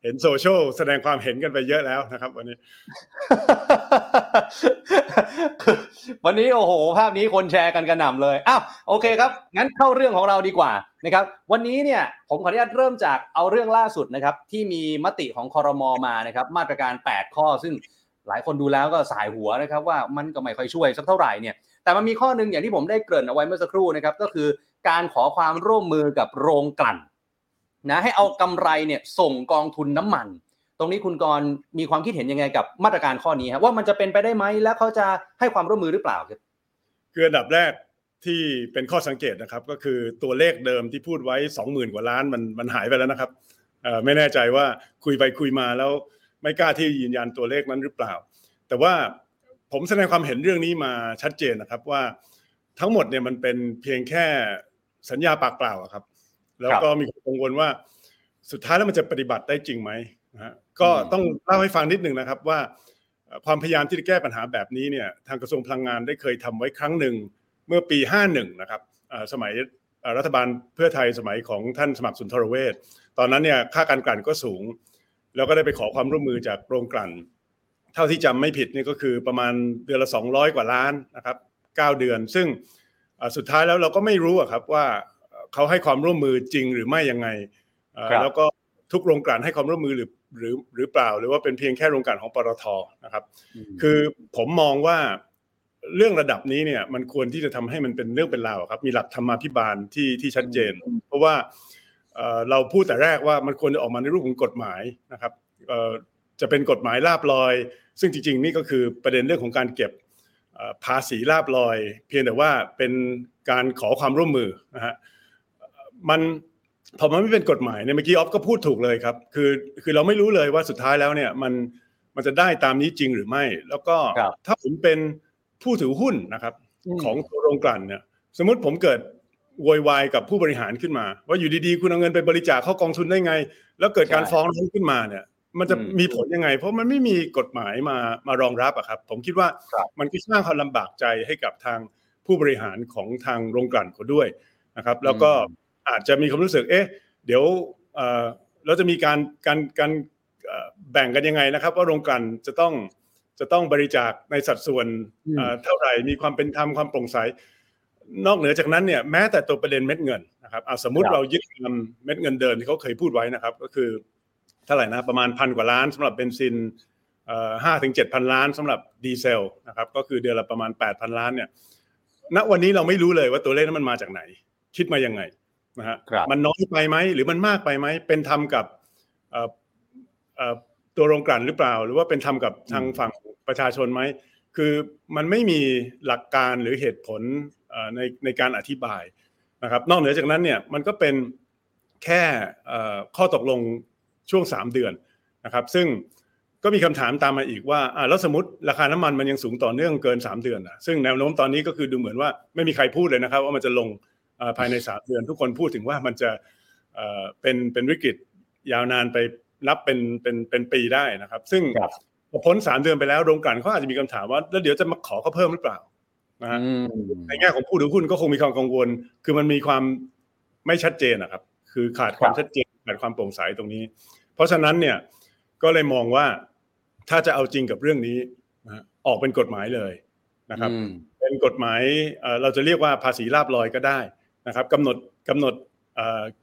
เห็นโซเชียลแสดงความเห็นกันไปเยอะแล้วนะครับวันนี้ วันนี้โอ้โห ภาพนี้คนแชร์กันกระหน่ำเลยอ้าวโอเคครับ งั้นเข้าเรื่องของเราดีกว่านะครับ วันนี้เนี่ยผมขออนุญาตเริ่มจากเอาเรื่องล่าสุดนะครับ ที่มีมติของคอรมอมานะครับ มาตรการ 8 ข้อ ซึ่งหลายคนดูแล้วก็สายหัวนะครับ ว่ามันก็ไม่ค่อยช่วยสักเท่าไหร่เนี่ยแต่มันมีข้อหนึ่งอย่างที่ผมได้เกริ่นเอาไว้เมื่อสักครู่นะครับ ก็คือการขอความร่วมมือกับโรงกลั่น นะให้เอากำไรเนี่ยส่งกองทุนน้ำมัน ตรงนี้คุณกรมีความคิดเห็นยังไงกับมาตรการข้อนี้ครับว่ามันจะเป็นไปได้ไหมแล้วเขาจะให้ความร่วมมือหรือเปล่าครับคืออันดับแรกที่เป็นข้อสังเกตนะครับ ก็คือตัวเลขเดิมที่พูดไว้สองหมื่นกว่าล้านมันมันหายไปแล้วนะครับไม่แน่ใจว่าคุยไปคุยมาแล้วไม่กล้าที่ยืนยันตัวเลขนั้นหรือเปล่า แต่ว่าผมแสดงความเห็นเรื่องนี้มาชัดเจนนะครับว่าทั้งหมดเนี่ยมันเป็นเพียงแค่สัญญาปากเปล่าครับ แล้วก็มีกังวลว่า สุดท้ายแล้วมันจะปฏิบัติได้จริงไหมนะฮะก็ต้องเล่าให้ฟังนิดหนึ่งนะครับว่าเอ่อความพยายามที่จะแก้ปัญหาแบบนี้เนี่ยทางกระทรวงพลังงานได้เคยทำไว้ครั้งหนึ่งเมื่อปี 51 นะครับเอ่อสมัยเอ่อรัฐบาลเพื่อไทยสมัยของท่านสมัครสุนทรเวชตอนนั้นเนี่ยค่าการกลั่นก็สูง แล้วก็ได้ไปขอความร่วมมือจากโรงกลั่น เท่าที่จำไม่ผิดนี่ก็คือประมาณเดือนละ 200 กว่าล้านนะครับ9เดือน ซึ่งเอ่อสุดท้ายแล้วเราก็ไม่รู้อะครับว่า เอ่อเขาให้ความร่วมมือจริงหรือไม่ยังไงเอ่อครับแล้วก็ทุกโรงกลั่นให้ความร่วมมือหรือหรือหรือเปล่า หรือว่าเป็นเพียงแค่โรงกลั่นของปตทนะครับ คือผมมองว่าเรื่องระดับนี้เนี่ยมันควรที่จะทำให้มันเป็นเรื่องเป็นราวครับ มีหลักธรรมาภิบาลที่ที่ชัดเจน เพราะว่าเอ่อเราพูดแต่แรกว่ามันควรจะออกมาในรูปของกฎหมายนะครับเอ่อจะเป็นกฎหมายลาบลอย ซึ่งจริง ๆ นี่ก็คือประเด็นเรื่องของการเก็บเอ่อภาษีลาบลอย เพียงแต่ว่าเป็นการขอความร่วมมือนะฮะ มันพอมันไม่เป็นกฎหมายเนี่ยเมื่อกี้ออฟก็พูดถูกเลยครับ คือคือเราไม่รู้เลยว่าสุดท้ายแล้วเนี่ยมันมันจะได้ตามนี้จริงหรือไม่ แล้วก็ครับถ้าผมเป็นผู้ถือหุ้นนะครับ ของตัวโรงกลั่นเนี่ย สมมติผมเกิดโวยวายกับผู้บริหารขึ้นมา ว่าอยู่ดีๆ คุณเอาเงินไปบริจาคเข้ากองทุนได้ไง แล้วเกิดการใช่ฟ้องร้องขึ้นมาเนี่ย มันจะอืมมีผลยังไง เพราะมันไม่มีกฎหมายมามารองรับอะครับ ผมคิดว่าครับมันก็สร้างความลำบากใจให้กับทางผู้บริหารของทางโรงกลั่นเขาด้วยนะครับ แล้วก็ อาจจะมีความรู้สึก เอ๊ะ เดี๋ยวเอ่อเราจะมีการการการเอ่อแบ่งกันยังไงนะครับ ว่าโรงกลั่นจะต้องจะต้องบริจาคในสัดส่วนอืมเอ่อเท่าไหร่มีความเป็นธรรมความโปร่งใส นอกเหนือจากนั้นเนี่ยแม้แต่ตัวประเด็นเม็ดเงินนะครับอะสมมุติครับเรายึดตามเม็ดเงินเดิมที่เขาเคยพูดไว้นะครับ ก็คือเท่าไหร่นะประมาณพันกว่าล้านสำหรับเบนซินห้าถึงเจ็ดพันล้านสำหรับดีเซลนะครับก็คือเดือนละประมาณแปดพันล้านเนี่ยณวันนี้เราไม่รู้เลยว่าตัวเลขนั้นมันมาจากไหน คิดมายังไง นะฮะครับมันน้อยไปไหมหรือมันมากไปไหมเป็นธรรมกับเอ่อเอ่อตัวโรงกลั่นหรือเปล่า หรือว่าเป็นธรรมกับทางฝั่งประชาชนไหมคือมันไม่มีหลักการหรือเหตุผลเอ่อในในการอธิบายนะครับ นอกเหนือจากนั้นเนี่ยมันก็เป็นแค่เอ่อข้อตกลงช่วง 3 เดือนนะครับ ซึ่งก็มีคำถามตามมาอีกว่าอ่าแล้วสมมติราคาน้ำมันมันยังสูงต่อเนื่องเกิน 3 เดือนนะซึ่งแนวโน้มตอนนี้ก็คือดูเหมือนว่าไม่มีใครพูดเลยนะครับ ว่ามันจะลงเอ่อ ภายใน3เดือน ทุกคนพูดถึงว่ามันจะเอ่อเป็นเป็นวิกฤตยาวนานไปนับเป็นเป็นเป็นปีได้นะครับ ซึ่งครับพอพ้นสามเดือนไปแล้วโรงกลั่นเขาอาจจะมีคำถามว่าแล้วเดี๋ยวจะมาขอเขาเพิ่มหรือเปล่านะฮะอืมในแง่ของผู้ถือหุ้นก็คงมีความกังวล คือมันมีความไม่ชัดเจนนะครับ คือขาดความชัดเจนขาดความโปร่งใสตรงนี้ เพราะฉะนั้นเนี่ยก็เลยมองว่าถ้าจะเอาจริงกับเรื่องนี้นะฮะออกเป็นกฎหมายเลยนะครับอืมเป็นกฎหมายเอ่อเราจะเรียกว่าภาษีลาบลอยก็ได้ นะครับกำหนดกำหนด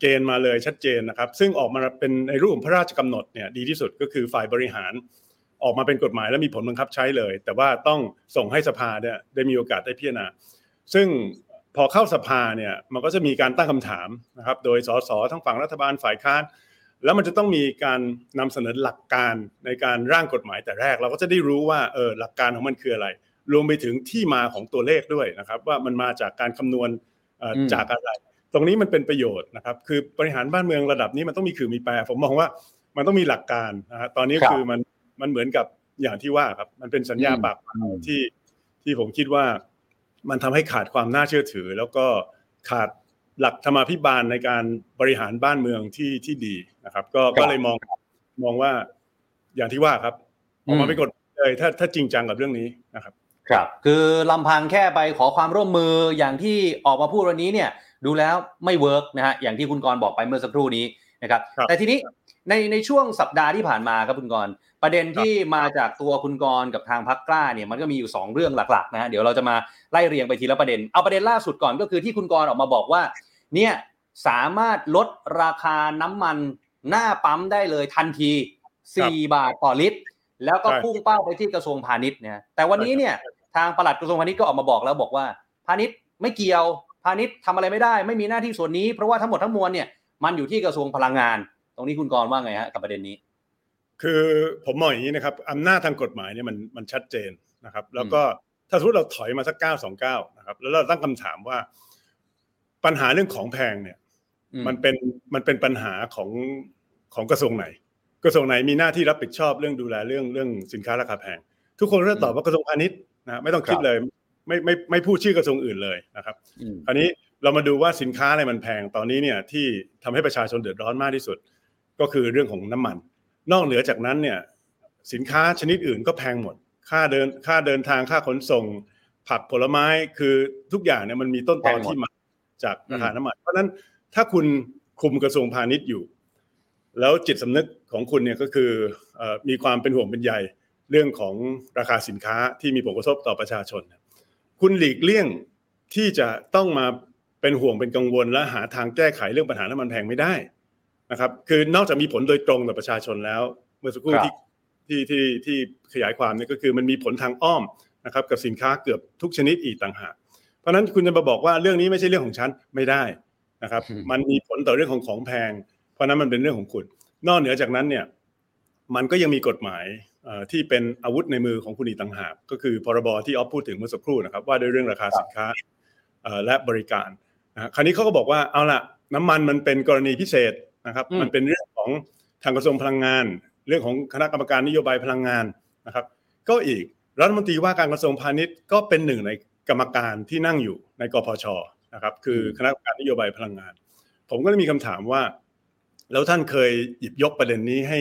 เกณฑ์มาเลยชัดเจนนะครับ ซึ่งออกมาเป็นในรูปของพระราชกำหนดเนี่ยดีที่สุดก็คือฝ่ายบริหารออกมาเป็นกฎหมายและมีผลบังคับใช้เลย แต่ว่าต้องส่งให้สภาเนี่ยได้มีโอกาสได้พิจารณา ซึ่งพอเข้าสภาเนี่ยมันก็จะมีการตั้งคำถามนะครับโดยสสทั้งฝั่งรัฐบาลฝ่ายค้านแล้วมันจะต้องมีการนำเสนอหลักการในการร่างกฎหมายแต่แรก เราก็จะได้รู้ว่าเออหลักการของมันคืออะไร รวมไปถึงที่มาของตัวเลขด้วยนะครับ ว่ามันมาจากการคำนวณ จากอะไร ตรงนี้มันเป็นประโยชน์นะครับ คือบริหารบ้านเมืองระดับนี้มันต้องมีคือมีแปร ผมมองว่ามันต้องมีหลักการนะฮะตอนนี้ครับคือมันมันเหมือนกับอย่างที่ว่าครับ มันเป็นสัญญาอืมปากเปล่าที่ที่ผมคิดว่ามันทำให้ขาดความน่าเชื่อถือ แล้วก็ขาดหลักธรรมาภิบาลในการบริหารบ้านเมืองที่ที่ดีนะครับ ก็ก็เลยมองมองว่าอย่างที่ว่าครับออกมาเป็นกฎเลยถ้าถ้าจริงจังกับเรื่องนี้นะครับ ครับคือลำพังแค่ไปขอความร่วมมืออย่างที่ออกมาพูดวันนี้เนี่ยดูแล้วไม่เวิร์กนะฮะอย่างที่คุณกรณ์บอกไปเมื่อสักครู่นี้นะครับครับแต่ทีนี้ในในช่วงสัปดาห์ที่ผ่านมาครับคุณกรณ์ประเด็นที่มาจากตัวคุณกรณ์กับทางพักกล้าเนี่ยมันก็มีอยู่สองเรื่องหลักๆนะฮะเดี๋ยวเราจะมาไล่เรียงไปทีละประเด็นเอาประเด็นล่าสุดก่อนก็คือที่คุณกรณ์ออกมาบอกว่าเนี่ยสามารถลดราคาน้ำมันหน้าปั๊มได้เลยทันที 4 บาทต่อลิตร แล้วก็ใช่พุ่งเป้าไปที่กระทรวงพาณิชย์เนี่ยแต่วันนี้เนี่ย ทางปลัดกระทรวงพาณิชย์ก็ออกมาบอกแล้วบอกว่า พาณิชย์ไม่เกี่ยว พาณิชย์ทำอะไรไม่ได้ ไม่มีหน้าที่ส่วนนี้เพราะว่าทั้งหมดทั้งมวลเนี่ยมันอยู่ที่กระทรวงพลังงาน ตรงนี้คุณกรณ์ว่าไงฮะกับประเด็นนี้ คือผมมองอย่างนี้นะครับอำนาจทางกฎหมายเนี่ยมันมันชัดเจนนะครับ แล้วก็ถ้าสมมติเราถอยมาสักเก้าสองเก้านะครับแล้วเราตั้งคำถามว่า ปัญหาเรื่องของแพงเนี่ยอืมมันเป็นมันเป็นปัญหาของของกระทรวงไหน กระทรวงไหนมีหน้าที่รับผิดชอบเรื่องดูแลเรื่องเรื่องสินค้าราคาแพง ทุกคนก็จะตอบว่ากระทรวงพาณิชย์ นะไม่ต้องคิดครับเลยไม่ไม่ไม่พูดชื่อกระทรวงอื่นเลยนะครับอืมคราวนี้เรามาดูว่าสินค้าอะไรมันแพงตอนนี้เนี่ยที่ทำให้ประชาชนเดือดร้อนมากที่สุด ก็คือเรื่องของน้ำมัน นอกเหนือจากนั้นเนี่ยสินค้าชนิดอื่นก็แพงหมด ค่าเดินค่าเดินทางค่าขนส่ง ผักผลไม้คือทุกอย่างเนี่ยมันมีต้นตอที่มาจากราคาน้ำมัน เพราะฉะนั้นถ้าคุณคุมกระทรวงพาณิชย์อยู่ แล้วจิตสำนึกของคุณเนี่ยก็คือมีความเป็นห่วงเป็นใย เรื่องของราคาสินค้าที่มีผลกระทบต่อประชาชน คุณหลีกเลี่ยงที่จะต้องมาเป็นห่วงเป็นกังวล และหาทางแก้ไขเรื่องปัญหาน้ำมันแพงไม่ได้นะครับ คือนอกจากมีผลโดยตรงต่อประชาชนแล้ว เมื่อสักครู่ที่ที่ที่ที่ขยายความนี่ก็คือมันมีผลทางอ้อมนะครับกับสินค้าเกือบทุกชนิดอีกต่างหาก เพราะฉะนั้นคุณจะมาบอกว่าเรื่องนี้ไม่ใช่เรื่องของฉันไม่ได้นะครับ มันมีผลต่อเรื่องของของแพง เพราะนั้นมันเป็นเรื่องของคุณ นอกเหนือจากนั้นเนี่ยมันก็ยังมีกฎหมาย ที่เป็นอาวุธในมือของคุณอีกต่างหากก็คือพรบที่ออฟพูดถึงเมื่อสักครู่นะครับ ว่าด้วยเรื่องราคาสินค้าและบริการนะคราวนี้เขาก็บอกว่าเอาละน้ำมันมันเป็นกรณีพิเศษนะครับ มันเป็นเรื่องของทางกระทรวงพลังงาน เรื่องของคณะกรรมการนโยบายพลังงานนะครับ ก็อีกรัฐมนตรีว่าการกระทรวงพาณิชย์ก็เป็นหนึ่งในกรรมการที่นั่งอยู่ในกพชนะครับ คือคณะกรรมการนโยบายพลังงาน ผมก็เลยมีคำถามว่า แล้วท่านเคยหยิบยกประเด็นนี้ให้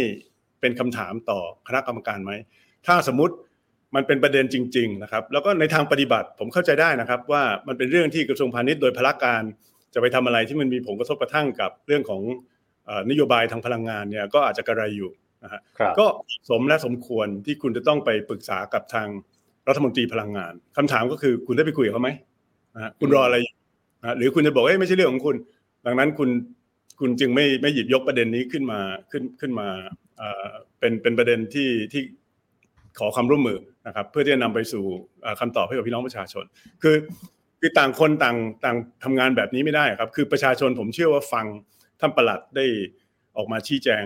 เป็นคำถามต่อคณะกรรมการไหมถ้าสมมติมันเป็นประเด็นจริง ๆ นะครับ แล้วก็ในทางปฏิบัติผมเข้าใจได้นะครับ ว่ามันเป็นเรื่องที่กระทรวงพาณิชย์โดยพละการจะไปทำอะไรที่มันมีผลกระทบกระทั่งกับเรื่องของนโยบายทางพลังงานเนี่ยก็อาจจะกระไรอยู่นะฮะก็สมและสมควรที่คุณจะต้องไปปรึกษากับทางรัฐมนตรีพลังงานคำถามก็คือคุณได้ไปคุยกับเขาไหมนะคุณรออะไรนะหรือคุณจะบอกว่าไม่ใช่เรื่องของคุณ ดังนั้นคุณคุณจึงไม่ไม่หยิบยกประเด็นนี้ขึ้นมาขึ้นขึ้นมา เป็นเป็นประเด็นที่ที่ขอความร่วมมือนะครับเพื่อที่จะนำไปสู่คำตอบให้กับพี่น้องประชาชน คือคือต่างคนต่างต่างทำงานแบบนี้ไม่ได้ครับ คือประชาชนผมเชื่อว่าฟังท่านประหลัดได้ออกมาชี้แจง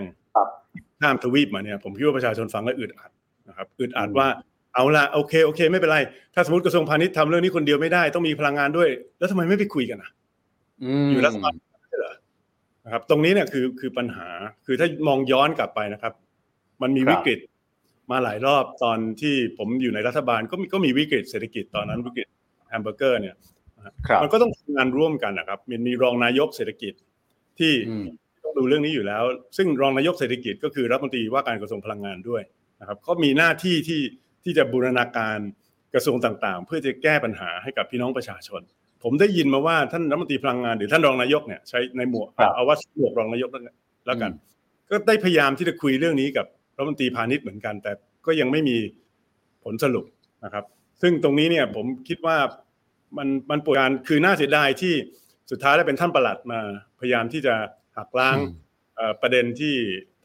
ข้ามทวีปมาเนี่ยผมคิดว่าประชาชนฟังแล้วอึดอัดนะครับอึดอัดว่าเอาละโอเคโอเค ไม่เป็นไร ถ้าสมมติกระทรวงพาณิชย์ทำเรื่องนี้คนเดียวไม่ได้ต้องมีพลังงานด้วย แล้วทำไมไม่ไปคุยกันอะอยู่รัฐบาลเหรอ นะครับ ตรงนี้เนี่ยคือคือปัญหาคือถ้ามองย้อนกลับไปนะครับ มันมีวิกฤตมาหลายรอบตอนที่ผมอยู่ในรัฐบาลก็มีก็มีวิกฤตเศรษฐกิจตอนนั้นวิกฤตแฮมเบอร์เกอร์เนี่ยมันก็ต้องทำงานร่วมกันนะครับมันมีรองนายกเศรษฐกิจที่ต้องดูเรื่องนี้อยู่แล้ว ซึ่งรองนายกเศรษฐกิจก็คือรัฐมนตรีว่าการกระทรวงพลังงานด้วยนะครับก็มีหน้าที่ที่ที่จะบูรณาการกระทรวงต่างๆ เพื่อจะแก้ปัญหาให้กับพี่น้องประชาชน ผมได้ยินมาว่าท่านรัฐมนตรีพลังงานหรือท่านรองนายกเนี่ยใช้ในหมวกเอาว่าหมวกรองนายกแล้วกัน ก็ได้พยายามที่จะคุยเรื่องนี้กับรัฐมนตรีพาณิชย์เหมือนกัน แต่ก็ยังไม่มีผลสรุปนะครับ ซึ่งตรงนี้เนี่ยผมคิดว่ามันมันปวดการคือน่าเสียดายที่สุดท้ายแล้วเป็นท่านประหลัดมาพยายามที่จะหักล้างประเด็นที่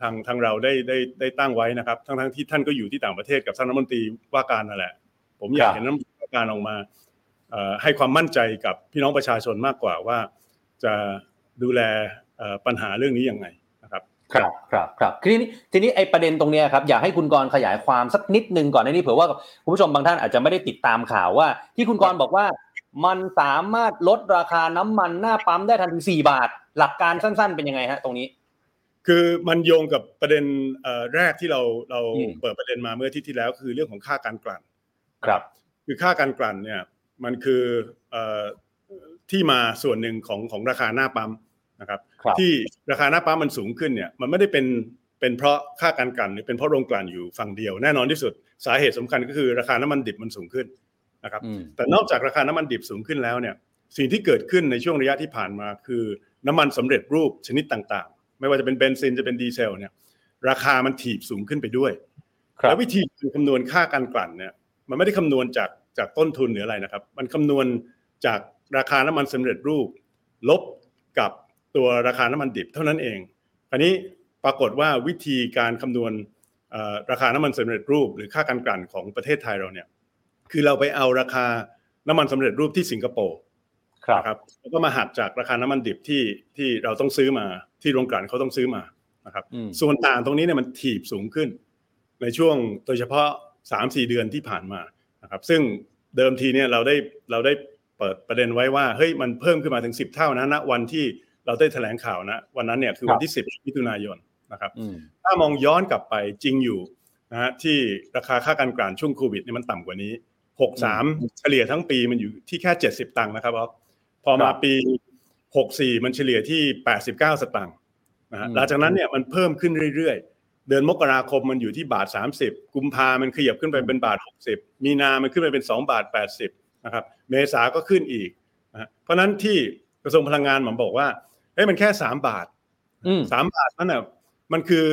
ทางทางเราได้ได้ได้ตั้งไว้นะครับ ทั้งทั้งที่ท่านก็อยู่ที่ต่างประเทศกับท่านรัฐมนตรีว่าการนั่นแหละ ผมอยากเห็นรัฐมนตรีว่าการออกมา ให้ความมั่นใจกับพี่น้องประชาชนมากกว่าว่า จะดูแลปัญหาเรื่องนี้ยังไงนะครับ ครับครับครับทีนี้ทีนี้ไอ้ประเด็นตรงนี้ครับอยากให้คุณกรขยายความสักนิดนึงก่อนในนี้เผื่อว่าคุณผู้ชมบางท่านอาจจะไม่ได้ติดตามข่าวว่า ที่คุณกรบอกว่ามันสามารถลดราคาน้ำมันหน้าปั๊มได้ทันทีสี่บาท หลักการสั้นๆ เป็นยังไงฮะตรงนี้ คือมันโยงกับประเด็นแรกที่เราเราเปิดประเด็นมาเมื่อที่ที่แล้ว คือเรื่องของค่าการกลั่นครับ คือค่าการกลั่นเนี่ย มันคือที่มาส่วนหนึ่งของของราคาหน้าปั๊มนะครับที่ราคาหน้าปั๊มมันสูงขึ้นเนี่ยมันไม่ได้เป็นเป็นเพราะค่าการกลั่นหรือเป็นเพราะโรงกลั่นอยู่ฝั่งเดียวแน่นอนที่สุดสาเหตุสำคัญก็คือราคาน้ำมันดิบมันสูงขึ้นนะครับ แต่นอกจากราคาน้ำมันดิบสูงขึ้นแล้วเนี่ยสิ่งที่เกิดขึ้นในช่วงระยะที่ผ่านมาคือ น้ำมันสำเร็จรูปชนิดต่างๆ ไม่ว่าจะเป็นเบนซินจะเป็นดีเซลเนี่ยราคามันถีบสูงขึ้นไปด้วยแล้ววิธีการคำนวณค่าการกลั่นเนี่ยมันไม่ได้คำนวณจาก จากต้นทุนหรืออะไรนะครับ มันคำนวณจากราคาน้ำมันสำเร็จรูป ลบกับตัวราคาน้ำมันดิบเท่านั้นเองคราวนี้ปรากฏว่าวิธีการคำนวณราคาน้ำมันสำเร็จรูป หรือค่าการกลั่นของประเทศไทยเราเนี่ยคือเราไปเอาราคาน้ำมันสำเร็จรูปที่สิงคโปร์ครับแล้วก็มาหักจากราคาน้ำมันดิบที่ที่เราต้องซื้อมาที่โรงกลั่นเขาต้องซื้อมานะครับ ส่วนต่างตรงนี้เนี่ยมันถีบสูงขึ้น ในช่วงโดยเฉพาะสามสี่เดือนที่ผ่านมา นะครับซึ่งเดิมทีเนี่ยเราได้เราได้เปิดประเด็นไว้ว่าเฮ้ยมันเพิ่มขึ้นมาถึงสิบเท่านะณวันที่เราได้แถลงข่าวนะวันนั้นเนี่ยคือวันที่สิบมิถุนายนนะครับถ้ามองย้อนกลับไปจริงอยู่นะฮะที่ราคาค่าการกลั่นช่วงโควิดเนี่ยมันต่ำกว่านี้หกสามเฉลี่ยทั้งปีมันอยู่ที่แค่เจ็ดสิบตังค์นะครับพอมาปีหกสี่มันเฉลี่ยที่แปดสิบเก้าสตังค์นะฮะหลังจากนั้นเนี่ยมันเพิ่มขึ้นเรื่อยๆ เดือนมกราคมมันอยู่ที่บาท 30 กุมภามันขยับขึ้นไปเป็นบาท 60 มีนามันขึ้นไปเป็น 2 บาท 80นะครับเมษาก็ขึ้นอีกนะเพราะนั้นที่กระทรวงพลังงานผมบอกว่าเอ้ยมันแค่ 3 บาทอืมสามบาทนั่นน่ะมันคือ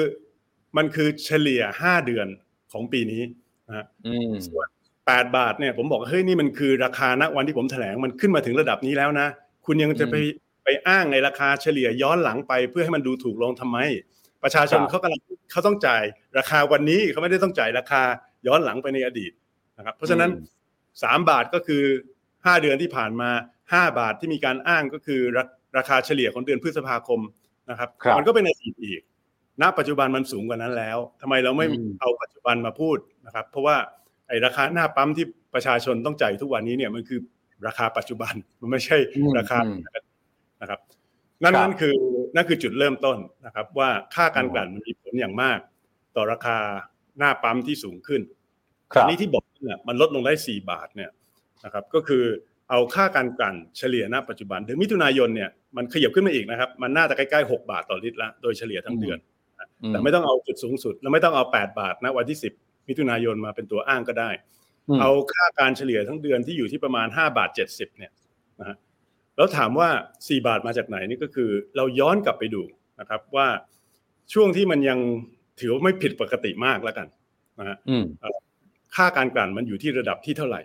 มันคือเฉลี่ย 5 เดือนของปีนี้นะฮะอืมส่วน8บาทเนี่ยผมบอกว่าเฮ้ยนี่มันคือราคาณวันที่ผมแถลงมันขึ้นมาถึงระดับนี้แล้วนะ คุณยังจะไปไปอ้างในราคาเฉลี่ยย้อนหลังไปเพื่อให้มันดูถูกลงทำไม ประชาชนครับเขากำลังเขาต้องจ่ายราคาวันนี้เขาไม่ได้ต้องจ่ายราคาย้อนหลังไปในอดีตนะครับ เพราะฉะนั้นอืมสามบาทก็คือห้าเดือนที่ผ่านมาห้าบาทที่มีการอ้างก็คือราราคาเฉลี่ยของเดือนพฤษภาคมนะครับครับมันก็เป็นอดีตอีกณปัจจุบันมันสูงกว่านั้นแล้วทำไมเราไม่อืมเอาปัจจุบันมาพูดนะครับ เพราะว่าไอ้ราคาหน้าปั๊มที่ประชาชนต้องจ่ายทุกวันนี้เนี่ยมันคือราคาปัจจุบันมันไม่ใช่อืมราคาอืมนะครับ นั่นครับนั่นคือนั่นคือจุดเริ่มต้นนะครับ ว่าค่าการอ๋อกลั่นมันมีผลอย่างมาก ต่อราคาหน้าปั๊มที่สูงขึ้นครัอับนนี้ที่บอกเนี่ยมันลดลงได้ 4 บาทเนี่ยนะครับก็คือเอาค่าการกลั่นเฉลี่ยณปัจจุบันถึงมิถุนายนเนี่ยมันขยับขึ้นมาอีกนะครับ มันน่าจะใกล้ๆ6บาทต่อลิตรละโดยเฉลี่ยทั้งเดือน แต่ไม่ต้องเอาจุดสูงสุด แล้วไม่ต้องเอา 8 บาทนะวันที่ 10 มิถุนายนมาเป็นตัวอ้างก็ได้มเอาค่าการเฉลี่ยทั้งเดือนที่อยู่ที่ประมาณ5บาท70เนี่ยนะฮะ แล้วถามว่า 4 บาทมาจากไหนนี่ก็คือ เราย้อนกลับไปดูนะครับว่าช่วงที่มันยังถือว่าไม่ผิดปกติมากแล้วกันนะฮะอืมค่าการกลั่นมันอยู่ที่ระดับที่เท่าไหร่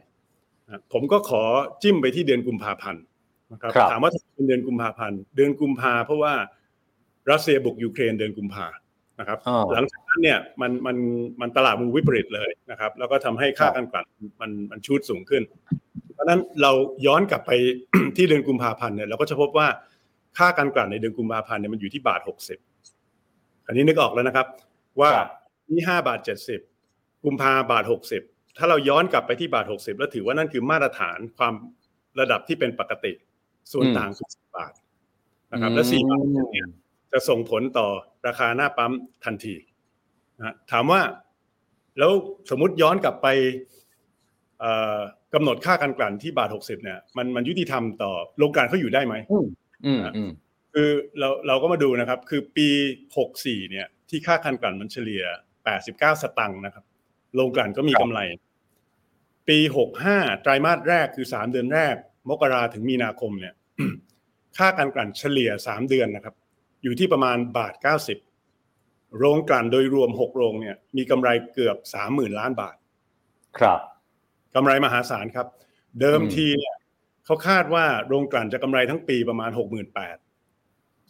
นะผมก็ขอจิ้มไปที่เดือนกุมภาพันธ์นะครับครับถามว่าทำไมเป็นเดือนกุมภาพันธ์เดือนกุมภาเพราะว่ารัสเซียบุกยูเครนเดือนกุมภานะครับอ๋อหลังจากนั้นเนี่ยมันมันมันตลาดมันวิปริตเลยนะครับ แล้วก็ทำให้ค่าครับการกลั่นมันมันชูดสูงขึ้น เพราะฉะนั้นเราย้อนกลับไปที่เดือนกุมภาพันธ์เนี่ยเราก็จะพบว่าค่าการกลั่นในเดือนกุมภาพันธ์เนี่ยมันอยู่ที่บาทหกสิบอันนี้นึกออกแล้วนะครับ ว่าครับนี่ห้าบาทเจ็ดสิบกุมภาบาทหกสิบถ้าเราย้อนกลับไปที่บาทหกสิบแล้วถือว่านั่นคือมาตรฐานความระดับที่เป็นปกติ ส่วนอืมต่างคือสิบบาทนะครับ และสี่บาทเนี่ยจะส่งผลต่อราคาหน้าปั๊มทันทีนะถามว่า แล้วสมมติย้อนกลับไปเอ่อ กำหนดค่าการกลั่นที่บาทหกสิบเนี่ยมันมันยุติธรรมต่อโรงกลั่นเขาอยู่ได้ไหมอืมอืมอืมคือเราเราก็มาดูนะครับ คือปีหกสี่เนี่ยที่ค่าการกลั่นมันเฉลี่ยแปดสิบเก้าสตังค์นะครับโรงกลั่นก็มีครับกำไร ปีหกห้าไตรมาสแรกคือสามเดือนแรก มกราถึงมีนาคมเนี่ย ค่าการกลั่นเฉลี่ยสามเดือนนะครับ อยู่ที่ประมาณบาทเก้าสิบโรงกลั่นโดยรวมหกโรงเนี่ย มีกำไรเกือบสามหมื่นล้านบาท ครับ กำไรมหาศาลครับ เดิมอืมทีเนี่ยเขาคาดว่าโรงกลั่นจะกำไรทั้งปีประมาณหกหมื่นแปด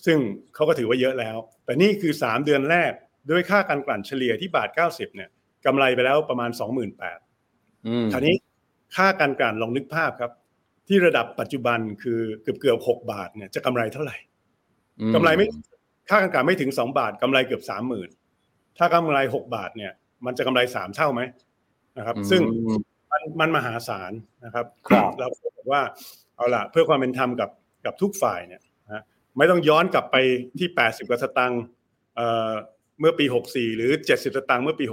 ซึ่งเขาก็ถือว่าเยอะแล้ว แต่นี่คือสามเดือนแรกด้วยค่าการกลั่นเฉลี่ยที่บาทเก้าสิบเนี่ยกำไรไปแล้วประมาณสองหมื่นแปดอืมคราวนี้ค่าการกลั่นลองนึกภาพครับ ที่ระดับปัจจุบันคือเกือบเกือบหกบาทเนี่ยจะกำไรเท่าไหร่อืกำไรไม่ค่าการกลั่นไม่ถึงสองบาทกำไรเกือบสามหมื่นถ้ากำไรหกบาทเนี่ย มันจะกำไรสามเท่าไหมนะครับอืมซึ่ง มันมันมหาศาลนะครับครับเราบอกว่าเอาล่ะเพื่อความเป็นธรรมกับกับทุกฝ่ายเนี่ยนะไม่ต้องย้อนกลับไปที่ 80กว่าสตังค์เอ่อเมื่อปี 64 หรือ 70 สตางค์เมื่อปี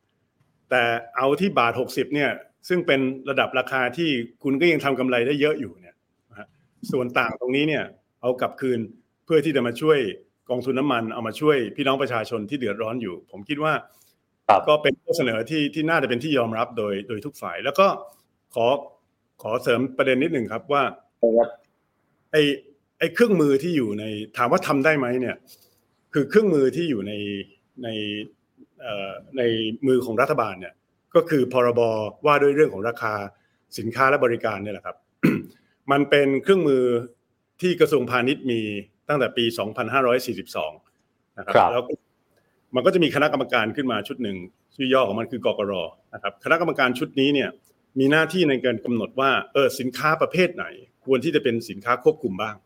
63 แต่เอาที่บาท 60 เนี่ยซึ่งเป็นระดับราคาที่คุณก็ยังทำกำไรได้เยอะอยู่เนี่ยนะฮะส่วนต่างตรงนี้เนี่ยเอากลับคืนเพื่อที่จะมาช่วยกองทุนน้ำมันเอามาช่วยพี่น้องประชาชนที่เดือดร้อนอยู่ ผมคิดว่าครับ ก็เป็นข้อเสนอที่ที่น่าจะเป็นที่ยอมรับโดยโดยทุกฝ่าย แล้วก็ขอขอเสริมประเด็นนิดหนึ่งครับว่าครับไอ้ไอ้เครื่องมือที่อยู่ในถามว่าทำได้ไหมเนี่ย คือเครื่องมือที่อยู่ในในเอ่อในมือของรัฐบาลเนี่ย ก็คือพรบว่าด้วยเรื่องของราคาสินค้าและบริการเนี่ยแหละครับ มันเป็นเครื่องมือที่กระทรวงพาณิชย์มีตั้งแต่ปี 2542 นะครับครับแล้วก็ มันก็จะมีคณะกรรมการขึ้นมาชุดหนึ่งชื่อย่อของมันคือกกรนะครับคณะกรรมการชุดนี้เนี่ยมีหน้าที่ในการกำหนดว่าเออสินค้าประเภทไหน ควรที่จะเป็นสินค้าควบคุมบ้าง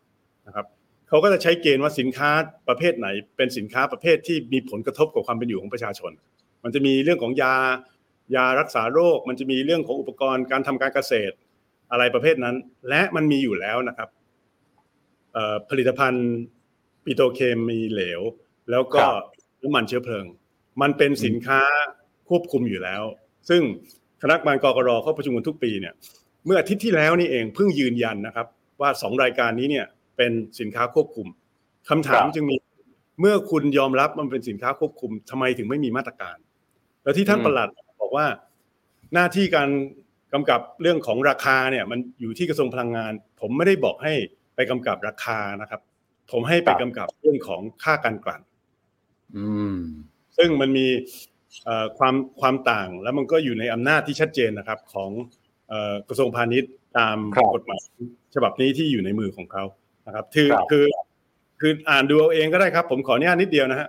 นะครับเขาก็จะใช้เกณฑ์ว่าสินค้าประเภทไหน เป็นสินค้าประเภทที่มีผลกระทบกับความเป็นอยู่ของประชาชน มันจะมีเรื่องของยายารักษาโรค มันจะมีเรื่องของอุปกรณ์การทำการเกษตรอะไรประเภทนั้น และมันมีอยู่แล้วนะครับผลิตภัณฑ์ปิโตรเคมีเหลว แล้วก็ น้ำมันเชื้อเพลิง มันเป็นสินค้าควบคุมอยู่แล้ว ซึ่งคณะกรรมการกกรเขาประชุมกันทุกปีเนี่ยเมื่ออาทิตย์ที่แล้วนี่เองเพิ่งยืนยันนะครับ ว่าสองรายการนี้เนี่ยเป็นสินค้าควบคุมคำถามครับจึงมีเมื่อคุณยอมรับมันเป็นสินค้าควบคุมทำไมถึงไม่มีมาตรการ แล้วที่ท่านอืมประหลัดบอกว่าหน้าที่การกำกับเรื่องของราคาเนี่ยมันอยู่ที่กระทรวงพลังงาน ผมไม่ได้บอกให้ไปกำกับราคานะครับ ผมให้ไปกำกับเรื่องของค่าการกลั่นอืม ซึ่งมันมีเอ่อความความต่างแล้วมันก็อยู่ในอำนาจที่ชัดเจนนะครับ ของเอ่อกระทรวงพาณิชย์ตามครับกฎหมายฉบับนี้ที่อยู่ในมือของเขานะครับคือครับคือคืออ่านดูเอาเองก็ได้ครับ ผมขออนุญาตนิดเดียวนะฮะ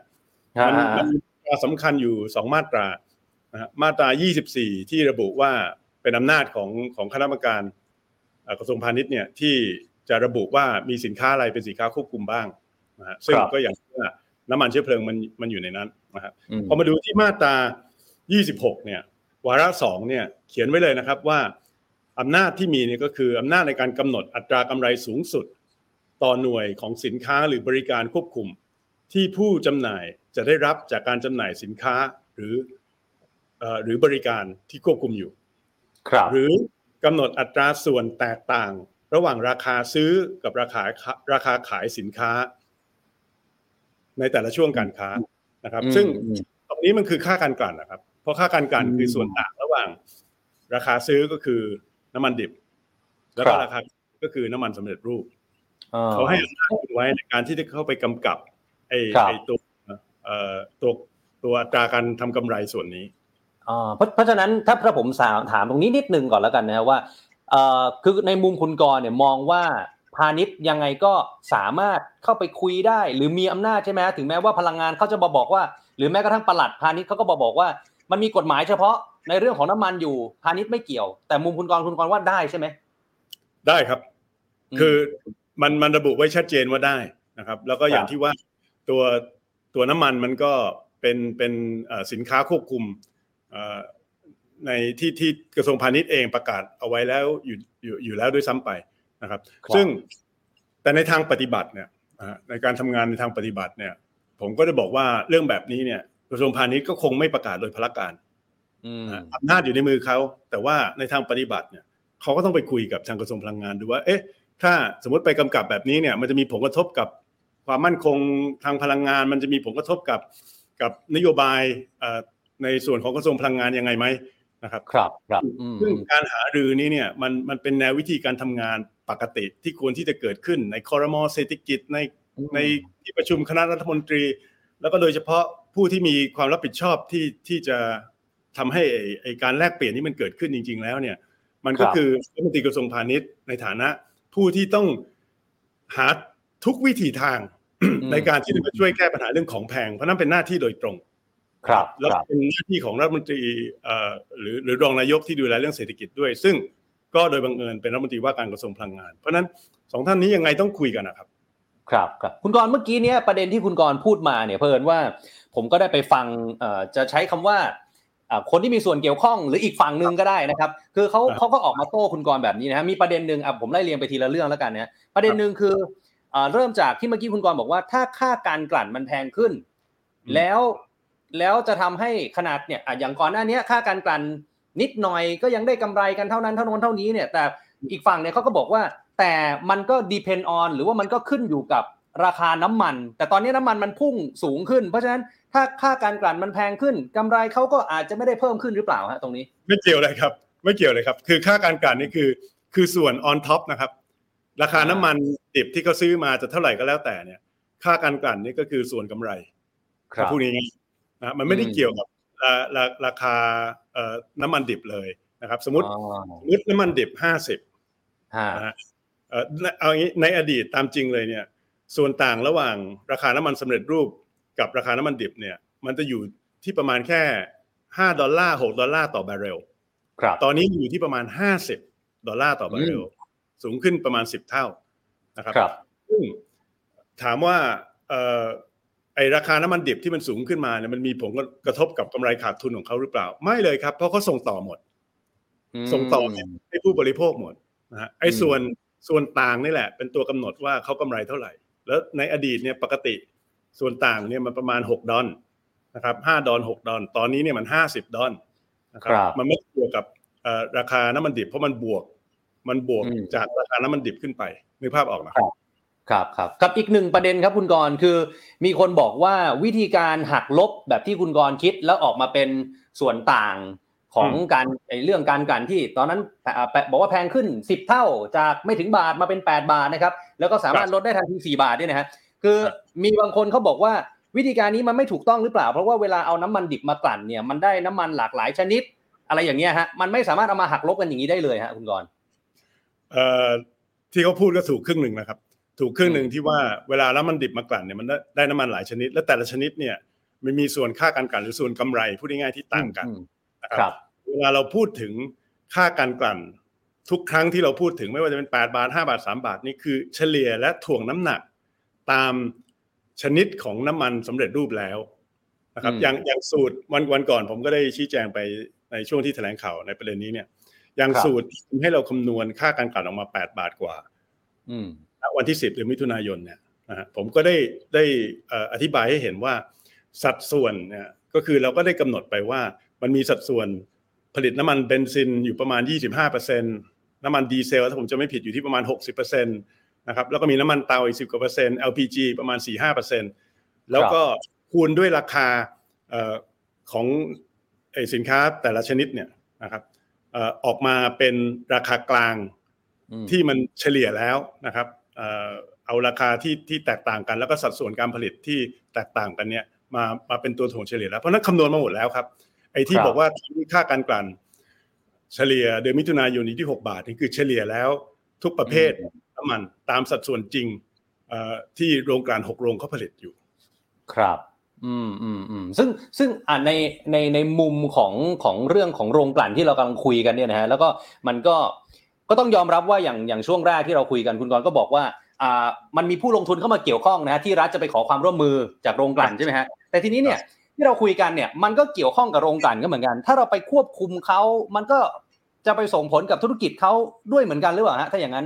ฮะมันฮะมันมีมาตราสำคัญอยู่สองมาตรานะฮะมาตรา 24 ที่ระบุว่าเป็นอำนาจของของคณะกรรมการเอ่อกระทรวงพาณิชย์เนี่ยที่จะระบุว่ามีสินค้าอะไรเป็นสินค้าควบคุมบ้างนะฮะซึ่งครับก็อย่างที่ว่า น้ำมันเชื้อเพลิงมันมันอยู่ในนั้นนะครับอืมพอมาดูที่มาตรา 26 เนี่ย วาระสองเนี่ย เขียนไว้เลยนะครับว่าอำนาจที่มีเนี่ยก็คืออำนาจในการกำหนดอัตรากำไรสูงสุด ต่อหน่วยของสินค้าหรือบริการควบคุม ที่ผู้จำหน่ายจะได้รับจากการจำหน่ายสินค้าหรือเอ่อหรือบริการที่ควบคุมอยู่ ครับ หรือกำหนดอัตราส่วนแตกต่าง ระหว่างราคาซื้อกับราคาราคาขายสินค้า ในแต่ละช่วงการค้านะครับอืมซึ่งอืมตรงนี้มันคือค่าการกลั่นนะครับ เพราะค่าการกลั่นอืมคือส่วนต่างระหว่าง ราคาซื้อก็คือน้ำมันดิบ แล้วคก็รับราคาก็คือน้ำมันสำเร็จรูปอ่เขาให้อำนาจไว้ในการที่จะเข้าไปกำกับไอ้ครับไอ้ตัวเอ่อตัวตัวอัตราการทำกำไรส่วนนี้อ่าเพราะเพราะฉะนั้นถ้าถ้าผมสาวถามตรงนี้นิดนึงก่อนแล้วกันนะว่าเอ่อคือในมุมคุณกรณ์เนี่ยมองว่า พาณิชย์ยังไงก็สามารถเข้าไปคุยได้ หรือมีอำนาจใช่ไหมถึงแม้ว่าพลังงานเขาจะมาบอกว่า หรือแม้กระทั่งปลัดพาณิชย์เขาก็บอกบอกว่า มันมีกฎหมายเฉพาะในเรื่องของน้ำมันอยู่พาณิชย์ไม่เกี่ยว แต่มุมคุณกรณ์คุณกรณ์ว่าได้ใช่ไหมได้ครับอืมคือมันมันระบุไว้ชัดเจนว่าได้นะครับ แล้วก็อย่าคงรับที่ว่าตัวตัวน้ำมันมันก็เป็นเป็นเอ่อสินค้าควบคุมเอ่อในที่ที่กระทรวงพาณิชย์เองประกาศเอาไว้แล้วอยู่อยู่อยู่แล้วด้วยซ้ำไป นะครับครับ ซึ่งแต่ในทางปฏิบัติเนี่ยอ่าในการทำงานในทางปฏิบัติเนี่ย ผมก็จะบอกว่าเรื่องแบบนี้เนี่ยกระทรวงพาณิชย์ก็คงไม่ประกาศโดยพละการอืมอะอำนาจอยู่ในมือเขาแต่ว่าในทางปฏิบัติเนี่ยเขาก็ต้องไปคุยกับทางกระทรวงพลังงานดูว่า เอ๊ะ ถ้าสมมติไปกำกับแบบนี้เนี่ยมันจะมีผลกระทบกับความมั่นคงทางพลังงาน มันจะมีผลกระทบกับกับนโยบายเอ่อในส่วนของกระทรวงพลังงานยังไงไหมนะครับ ครับครับอืมซึ่งการหารือนี้เนี่ยมันมันเป็นแนววิธีการทำงาน ปกติที่ควรที่จะเกิดขึ้นในคอรมอเศรษฐกิจในในที่ประชุมคณะรัฐมนตรี แล้วก็โดยเฉพาะผู้ที่มีความรับผิดชอบที่ที่จะทำให้ไอ้ไอการแลกเปลี่ยนที่มันเกิดขึ้นจริง ๆ แล้วเนี่ย มันก็ครับคือรัฐมนตรีกระทรวงพาณิชย์ในฐานะ ผู้ที่ต้องหาทุกวิถีทางในการที่จะมาช่วยแก้ปัญหาเรื่องของแพง เพราะนั่นเป็นหน้าที่โดยตรง ครับแล้วครับเป็นหน้าที่ของรัฐมนตรีเอ่อหรือหรือรองนายกที่ดูแลเรื่องเศรษฐกิจด้วย ซึ่ง ก็โดยบังเอิญเป็นรัฐมนตรีว่าการกระทรวงพลังงาน เพราะฉะนั้นสองท่านนี้ยังไงต้องคุยกันนะครับ ครับครับคุณกรณ์เมื่อกี้เนี่ยประเด็นที่คุณกรณ์พูดมาเนี่ยเพิ่นว่า ผมก็ได้ไปฟังเอ่อจะใช้คำว่าอ่าคนที่มีส่วนเกี่ยวข้องหรืออีกฝั่งหนึ่งก็ได้นะครับ คือเขาครับเขาก็ออกมาโต้คุณกรณ์แบบนี้นะฮะมีประเด็นหนึ่งอะผมไล่เรียงไปทีละเรื่องแล้วกันนะประเด็นหนึ่งคืออ่าเริ่มจากที่เมื่อกี้คุณกรณ์บอกว่า ถ้าค่าการกลั่นมันแพงขึ้นอืมแล้วแล้วจะทำให้ขนาดเนี่ยอะอย่างก่อนหน้านี้ค่าการกลั่น นิดหน่อยก็ยังได้กำไรกันเท่านั้นเท่านั้นเท่านี้เนี่ยแต่อีกฝั่งเนี่ยเขาก็บอกว่า แต่มันก็ depend on หรือว่ามันก็ขึ้นอยู่กับราคาน้ำมัน แต่ตอนนี้น้ำมันมันพุ่งสูงขึ้น เพราะฉะนั้นถ้าค่าการกลั่นมันแพงขึ้นกำไรเขาก็อาจจะไม่ได้เพิ่มขึ้นหรือเปล่าฮะตรงนี้ ไม่เกี่ยวเลยครับ ไม่เกี่ยวเลยครับ คือค่าการกลั่นนี่คือ คือส่วน on top นะครับ ราคาน้ำมันดิบที่เขาซื้อมาจะเท่าไหร่ก็แล้วแต่เนี่ย ค่าการกลั่นนี่ก็คือส่วนกำไรพูดง่ายๆนะมันไม่ได้อืมเกี่ยวกับ ราราราคาเอ่อน้ำมันดิบเลยนะครับ สมมติอ๋อสมมติน้ำมันดิบห้าสิบฮะนะฮะเอ่อเอางี้ในอดีตตามจริงเลยเนี่ย ส่วนต่างระหว่างราคาน้ำมันสำเร็จรูปกับราคาน้ำมันดิบเนี่ย มันจะอยู่ที่ประมาณแค่ห้าดอลลาร์หกดอลลาร์ต่อบาร์เรลครับตอนนี้อยู่ที่ประมาณ50ดอลลาร์ต่อบาร์เรลสูงขึ้นประมาณ10เท่านะครับครับซึ่งถามว่าเอ่อ ไอราคาน้ำมันดิบที่มันสูงขึ้นมาเนี่ยมันมีผลกระทบกับกำไรขาดทุนของเขาหรือเปล่า ไม่เลยครับ เพราะเขาส่งต่อหมด ส่งต่อให้ผู้บริโภคหมดนะฮะไอ้อืมส่วนส่วนต่างนี่แหละ เป็นตัวกำหนดว่าเขากำไรเท่าไหร่ แล้วในอดีตเนี่ยปกติ ส่วนต่างเนี่ยมันประมาณ 6 ดอลนะครับ5ดอล6ดอลตอนนี้เนี่ยมัน50ดอลนะครัครับมันไม่เกี่ยวกับเอ่อราคาน้ำมันดิบเพราะมันบวก มันบวกอืมจากราคาน้ำมันดิบขึ้นไปนึกภาพออกนะครับ ครับครับกับอีกหนึ่งประเด็นครับคุณกรณ์คือมีคนบอกว่าวิธีการหักลบแบบที่คุณกรณ์คิดแล้วออกมาเป็นส่วนต่างของการไอ้เรื่องการกลั่นที่ตอนนั้นแปแปบอกว่าแพงขึ้น 10 เท่าจากไม่ถึงบาทมาเป็น 8 บาทนะครับแล้วก็สามารถลดได้ทันที4บาทด้วยนะฮะคือมีบางคนเขาบอกว่าวิธีการนี้มันไม่ถูกต้องหรือเปล่า เพราะว่าเวลาเอาน้ำมันดิบมากลั่นเนี่ยมันได้น้ำมันหลากหลายชนิด อะไรอย่างเงี้ยฮะมันไม่สามารถเอามาหักลบกันอย่างนี้ได้เลยฮะคุณกรณ์เอ่อที่เขาพูดก็ถูกครึ่งหนึ่งนะครับ ถูกครึ่งหนึ่งที่ว่าเวลาน้ำมันดิบมากลั่นเนี่ยมันได้ได้น้ำมันหลายชนิด และแต่ละชนิดเนี่ยมันมีส่วนค่าการกลั่นหรือส่วนกำไรพูดง่ายๆที่ต่างกันนะคครัรับบเวลาเราพูดถึงค่าการกลั่น ทุกครั้งที่เราพูดถึงไม่ว่าจะเป็น 8 บาท 5 บาท 3 บาทนี่คือเฉลี่ยและถ่วงน้ำหนักตามชนิดของน้ำมันสำเร็จรูปแล้วนะครับอืมอย่างอย่างสูตรวันวันก่อน ผมก็ได้ชี้แจงไปในช่วงที่แถลงข่าวในประเด็นนี้เนี่ย อย่างสูตรที่ให้เราคำนวณค่าการกลั่นออกมา 8 บาทกว่า อืมณ วันที่ 10เดือนมิถุนายนเนี่ยนะฮะผมก็ได้ได้เอ่ออธิบายให้เห็นว่าสัดส่วนเนี่ยก็คือเราก็ได้กำหนดไปว่ามันมีสัดส่วนผลิตน้ำมันเบนซินอยู่ประมาณ 25%น้ำมันดีเซลถ้าผมจะไม่ผิดอยู่ที่ประมาณ 60%นะครับแล้วก็มีน้ำมันเตาอีก 10กว่าเปอร์เซ็นต์ LPG ประมาณ 4-5%แล้วก็คูณด้วยราคาเอ่อของไอ้สินค้าแต่ละชนิดเนี่ยนะครับเอ่อออกมาเป็นราคากลางอืมที่มันเฉลี่ยแล้วนะครับ เอาราคาที่ที่แตกต่างกัน แล้วก็สัดส่วนการผลิตที่แตกต่างกันเนี่ยมามาเป็นตัวถ่วงเฉลี่ยแล้วเพราะนั้นคำนวณมาหมดแล้วครับไอ้ที่บอกว่าที่ค่าการกลั่น เฉลี่ยเดือนมิถุนายนนี้ที่ 6 บาทนี่คือเฉลี่ยแล้วทุกประเภทน้ำมันตามสัดส่วนจริงที่โรงกลั่นหกโรงเขาผลิตอยู่ ครับอืมอืมอืมซึ่งซึ่งอ่าในในในมุมของของเรื่องของโรงกลั่นที่เรากำลังคุยกันเนี่ยนะฮะแล้วก็มันก็ ก็ต้องยอมรับว่าอย่างอย่างช่วงแรกที่เราคุยกันคุณกรณ์ก็บอกว่าอ่ามันมีผู้ลงทุนเข้ามาเกี่ยวข้องนะฮะที่รัฐจะไปขอความร่วมมือจากโรงกลั่นใช่ไหมฮะแต่ทีนี้เนี่ยที่เราคุยกันเนี่ยมันก็เกี่ยวข้องกับโรงกลั่นก็เหมือนกัน ถ้าเราไปควบคุมเขามันก็จะไปส่งผลกับธุรกิจเขาด้วยเหมือนกันหรือเปล่าฮะถ้าอย่างนั้น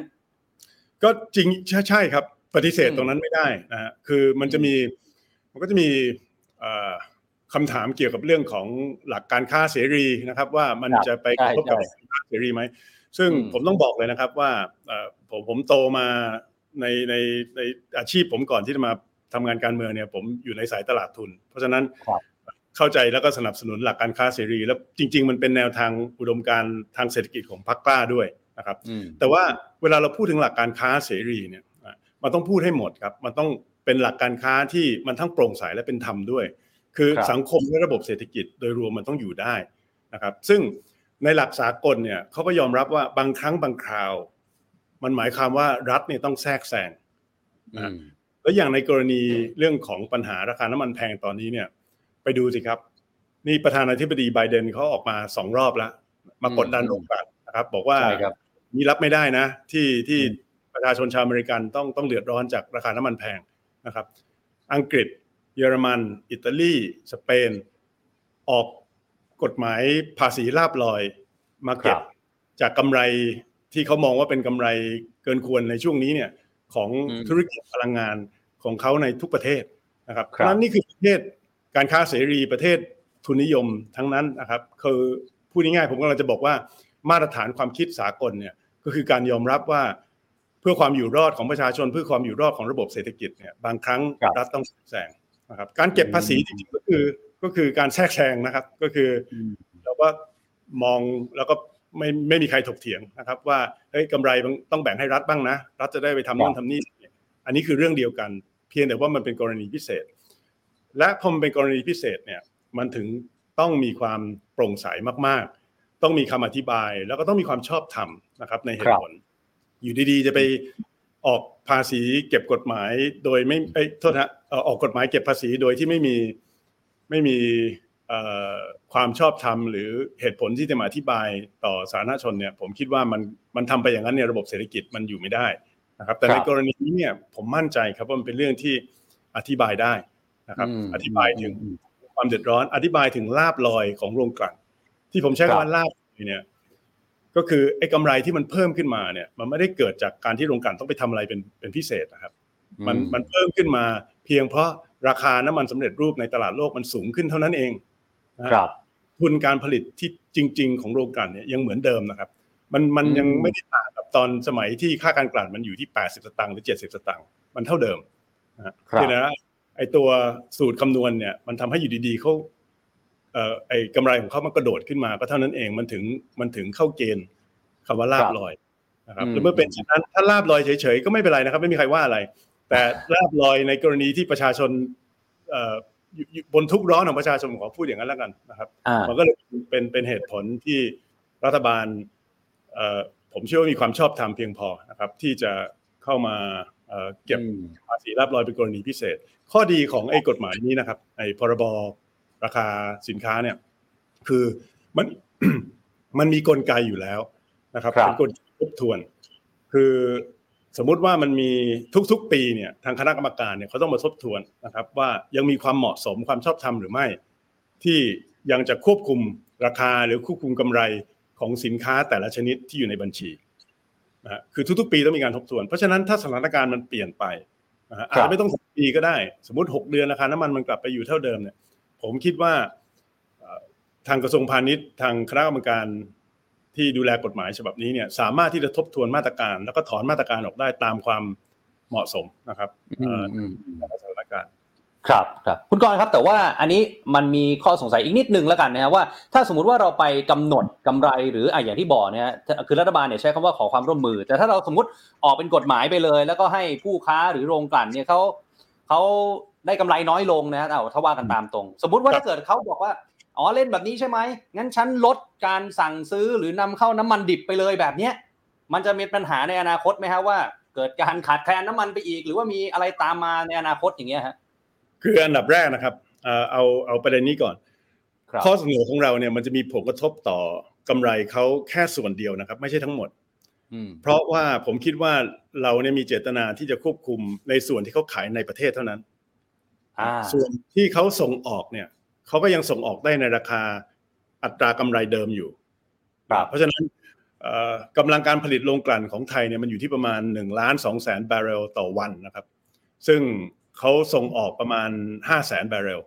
ก็จริงใช่ใช่ครับ ปฏิเสธอืมตรงนั้นไม่ได้นะฮะคือมันจะมีมันก็จะมีเอ่อคำถามเกี่ยวกับเรื่องของหลักการค้าเสรีนะครับ ว่ามันครับจะไปกระทบกับใช่ใช่การค้าเสรีไหม ซึ่งอืมผมต้องบอกเลยนะครับว่าเอ่อผมผมโตมาในในในอาชีพผมก่อนที่จะมาทำงานการเมืองเนี่ยผมอยู่ในสายตลาดทุน เพราะฉะนั้นครับเข้าใจแล้วก็สนับสนุนหลักการค้าเสรี แล้วจริง ๆ มันเป็นแนวทางอุดมการณ์ทางเศรษฐกิจของพรรคกล้าด้วยนะครับอืมแต่ว่าเวลาเราพูดถึงหลักการค้าเสรีเนี่ยอะมันต้องพูดให้หมดครับ มันต้องเป็นหลักการค้าที่มันทั้งโปร่งใสและเป็นธรรมด้วย คือครับสังคมและระบบเศรษฐกิจโดยรวมมันต้องอยู่ได้นะครับ ซึ่ง ในหลักสากลเนี่ยเขาก็ยอมรับว่าบางครั้งบางคราว มันหมายความว่ารัฐเนี่ยต้องแทรกแซงอืมแล้วอย่างในกรณีเรื่องของปัญหาราคาน้ำมันแพงตอนนี้เนี่ย ไปดูสิครับ นี่ประธานาธิบดีไบเดนเขาออกมาสองรอบแล้วมากดดันอืมโรงกลั่นนะครับ บอกว่าใช่ครับนี่รับไม่ได้นะ ที่ที่อืมประชาชนชาวอเมริกันต้องต้องเดือดร้อนจากราคาน้ำมันแพงนะครับ อังกฤษ เยอรมัน อิตาลี สเปน ออก กฎหมายภาษีลาบลอยมาเก็ครับบจากกำไรที่เขามองว่าเป็นกำไรเกินควรในช่วงนี้เนี่ยของอืมธุรกิจพลังงานของเขาในทุกประเทศนะครับครับเพราะฉะนั้นนี่คือประเทศการค้าเสรีประเทศทุนนิยมทั้งนั้นนะครับคือพูดง่ายๆผมกำลังจะบอกว่ามาตรฐานความคิดสากลเนี่ยก็คือการยอมรับว่าเพื่อความอยู่รอดของประชาชน เพื่อความอยู่รอดของระบบเศรษฐกิจเนี่ยบางครั้งครับรัฐต้องแทรกแซงนะครับการเก็บภาษีจริงๆก็คือ ก็คือการแทรกแซงนะครับ ก็คืออมเราก็มองแล้วก็ไม่ไม่มีใครถกเถียงนะครับ ว่าเฮ้ยกำไรมันต้องแบ่งให้รัฐบ้างนะ รัฐจะได้ไปทำนู่นทำนี่อันนี้คือเรื่องเดียวกัน เพียงแต่ว่ามันเป็นกรณีพิเศษ และพอมันเป็นกรณีพิเศษเนี่ยมันถึงต้องมีความโปร่งใสมาก ๆ ต้องมีคำอธิบาย แล้วก็ต้องมีความชอบธรรมนะครับในเหตุผล อยู่ดีๆ จะไปออกภาษีเก็บกฎหมาย โดยไม่เอ้ยโทษนะเอ่อออกกฎหมายเก็บภาษีโดยที่ไม่มี ไม่มีเอ่อความชอบธรรมหรือเหตุผลที่จะมาอธิบายต่อสาธารณชนเนี่ยผมคิดว่ามันมันทำไปอย่างนั้นเนี่ยระบบเศรษฐกิจมันอยู่ไม่ได้นะครับ แต่ครัในบกรณีนี้เนี่ยผมมั่นใจครับว่ามันเป็นเรื่องที่อธิบายได้นะครับอืมอธิบายถึงความเดือดร้อน อธิบายถึงลาบลอยของโรงกลั่นที่ผมใช้ครับคำว่าลาบลอยเนี่ยก็คือไอ้กำไรที่มันเพิ่มขึ้นมาเนี่ย มันไม่ได้เกิดจากการที่โรงกลั่นต้องไปทำอะไรเป็นเป็นพิเศษนะครับ มันอืมันเพิ่มขึ้นมาเพียงเพราะ ราคาน้ำมันสำเร็จรูปในตลาดโลกมันสูงขึ้นเท่านั้นเองนะฮะครับทุนการผลิตที่จริง ๆ ของโรงกลั่นเนี่ยยังเหมือนเดิมนะครับ มันมันอืมยังไม่ได้ต่างกับตอนสมัยที่ค่าการกลั่นมันอยู่ที่ 80 สตางค์หรือ 70 สตางค์มันเท่าเดิมนะฮะครับคือนะไอตัวสูตรคำนวณเนี่ย มันทำให้อยู่ดีๆเขาเอ่อไอกำไรของเขามันกระโดดขึ้นมาก็เท่านั้นเองมันถึงมันถึงเข้าเกณฑ์คำว่าลาบลอยนะครับอืมหรือเมื่อเป็นเช่นนั้นถ้าลาบลอยเฉยๆก็ไม่เป็นไรนะครับ ไม่มีใครว่าอะไร แต่ลาบลอยในกรณีที่ประชาชนเอ่ออยู่อยู่บนทุกข์ร้อนของประชาชนผมขอพูดอย่างนั้นแล้วกันนะครับอ่ามันก็เลยเป็นเป็นเหตุผลที่รัฐบาลเอ่อผมเชื่อว่ามีความชอบธรรมเพียงพอนะครับ ที่จะเข้ามาเอ่อเก็บอืมภาษีรับรอยเป็นกรณีพิเศษ ข้อดีของไอ้กฎหมายนี้นะครับไอ้พรบราคาสินค้าเนี่ย คือมันมันมีกลไกอยู่แล้วนะครับครับเป็นกลไกทบทวน คือ สมมุติว่ามันมีทุกๆ ปีเนี่ยทางคณะกรรมการเนี่ยเขาต้องมาทบทวนนะครับ ว่ายังมีความเหมาะสมความชอบธรรมหรือไม่ ที่ยังจะควบคุมราคาหรือควบคุมกำไรของสินค้าแต่ละชนิดที่อยู่ในบัญชีนะคือทุกๆ ปีต้องมีการทบทวน เพราะฉะนั้นถ้าสถานการณ์มันเปลี่ยนไปนะอาจจะไม่ต้องสปีก็ได้ สมมติ 6 เดือนราคาน้ำมันมันกลับไปอยู่เท่าเดิมเนี่ยผมคิดว่าทางกระทรวงพาณิชย์ทางคณะกรรมการ ที่ดูแลกฎหมายฉบับนี้เนี่ยสามารถที่จะทบทวนมาตรการ แล้วก็ถอนมาตรการออกได้ตามความเหมาะสมนะครับอืเอ่มออืมแต่ละสถานการณ์ครับครับคุณกรณ์ครับแต่ว่าอันนี้มันมีข้อสงสัยอีกนิดนึงแล้วกันนะฮะว่า ถ้าสมมุติว่าเราไปกำหนดกำไรหรืออะอย่างที่บอกเนี่ยฮะคือรัฐบาลเนี่ยใช้คำว่าขอความร่วมมือ แต่ถ้าเราสมมติออกเป็นกฎหมายไปเลย แล้วก็ให้ผู้ค้าหรือโรงกลั่นเนี่ยเขาเขาได้กำไรน้อยลงนะฮะเอาถ้าว่ากันตามตรง สมมุติว่าครับถ้าเกิดเขาบอกว่า อ๋อเล่นแบบนี้ใช่ไหมงั้นฉันลดการสั่งซื้อหรือนำเข้าน้ำมันดิบไปเลยแบบเนี้ยมันจะมีปัญหาในอนาคตไหมฮะว่า เกิดการขาดแคลนน้ำมันไปอีก หรือว่ามีอะไรตามมาในอนาคตอย่างเงี้ยฮะคืออันดับแรกนะครับเอ่อเอาเอาประเด็นนี้ก่อนครับข้อเสนอของเราเนี่ยมันจะมีผลกระทบต่อกำไรเขาแค่ส่วนเดียวนะครับ ไม่ใช่ทั้งหมดอืมเพราะว่าผมคิดว่าเราเนี่ยมีเจตนาที่จะควบคุมในส่วนที่เขาขายในประเทศเท่านั้นอ่าส่วนที่เขาส่งออกเนี่ย เขาก็ยังส่งออกได้ในราคาอัตรากำไรเดิมอยู่ครับเพราะฉะนั้นเอ่อกำลังการผลิตโรงกลั่นของไทยเนี่ยมันอยู่ที่ประมาณ1ล้าน2แสนบาร์เรลต่อวันนะครับ ซึ่งเขาส่งออกประมาณ5แสนบาร์เรล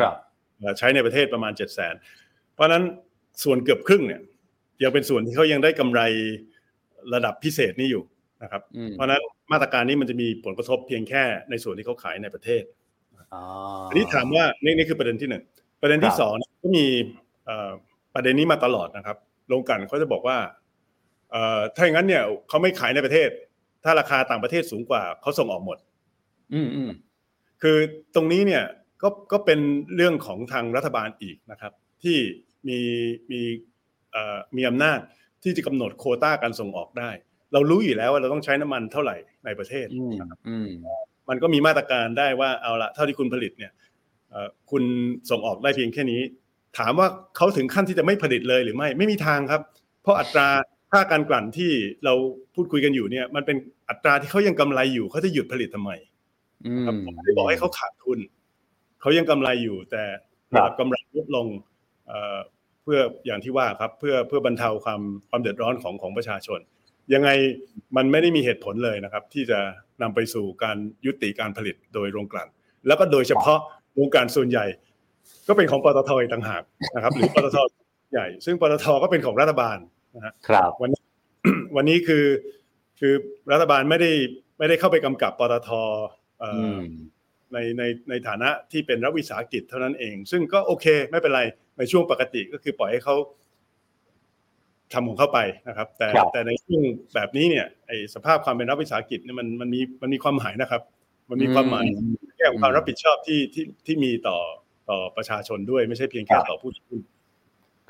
ครับเอ่อใช้ในประเทศประมาณ7 0 0 0 0 0เพราะฉะนั้นส่วนเกือบครึ่งเนี่ยยังเป็นส่วนที่เขายังได้กำไรระดับพิเศษนี้อยู่นะครับอืมเพราะฉะนั้นมาตรการนี้มันจะมีผลกระทบเพียงแค่ในส่วนที่เขาขายในประเทศ อ๋ออันนี้ถามว่านี่นี่คือประเด็นที่หนึ่งประเด็นคที่รับสองเนี่ยก็มีเอ่อประเด็นนี้มาตลอดนะครับโรงกลั่นเขาจะบอกว่าเอ่อถ้าอย่างนั้นเนี่ยเขาไม่ขายในประเทศ ถ้าราคาต่างประเทศสูงกว่าเขาส่งออกหมด อืมอืมคือตรงนี้เนี่ยก็ก็เป็นเรื่องของทางรัฐบาลอีกนะครับ ที่มีมีเอ่อมีอำนาจที่จะกำหนดโควต้าการส่งออกได้ เรารู้อยู่แล้วว่าเราต้องใช้น้ำมันเท่าไหร่ในประเทศอืมนะครับอื มมันก็มีมาตรการได้ว่าเอาละเท่าที่คุณผลิตเนี่ยเอ่อคุณส่งออกได้เพียงแค่นี้ ถามว่าเขาถึงขั้นที่จะไม่ผลิตเลยหรือไม่ไม่มีทางครับ เพราะอัตราค่าการกลั่นที่เราพูดคุยกันอยู่เนี่ยมันเป็นอัตราที่เขายังกำไรอยู่เขาจะหยุดผลิตทำไมอืครับมผมไม่ได้บอกให้เขาขาดทุนเขายังกำไรอยู่แต่ครับระดับกำไรลดลงเอ่อเพื่ออย่างที่ว่าครับเพื่อเพื่อบรรเทาความความเดือดร้อนของของประชาชน ยังไงมันไม่ได้มีเหตุผลเลยนะครับ ที่จะนำไปสู่การยุติการผลิตโดยโรงกลั่นแล้วก็โดยเฉพาะโรงกลั่นส่วนใหญ่ ก็เป็นของปตทอีกต่างหากนะครับ หรือปตทใหญ่ ซึ่งปตทก็เป็นของรัฐบาลนะฮะครับวันนี้วันนี้คือคือรัฐบาลไม่ได้ไม่ได้เข้าไปกำกับปตทเอ่ออือมในในในฐานะที่เป็นรัฐวิสาหกิจเท่านั้นเอง ซึ่งก็โอเคไม่เป็นไรในช่วงปกติก็คือปล่อยให้เขา ทำของเข้าไปนะครับ แต่ครับแต่ในช่วงแบบนี้เนี่ยไอสภาพความเป็นรัฐวิสาหกิจเนี่ยมันมันมีมันมีความหมายนะครับ มันมีความหมายแง่ของความรับผิดชอบที่ที่ที่มีต่อต่อประชาชนด้วยไม่ใช่เพียงแค่ต่อผู้ถือหุ้น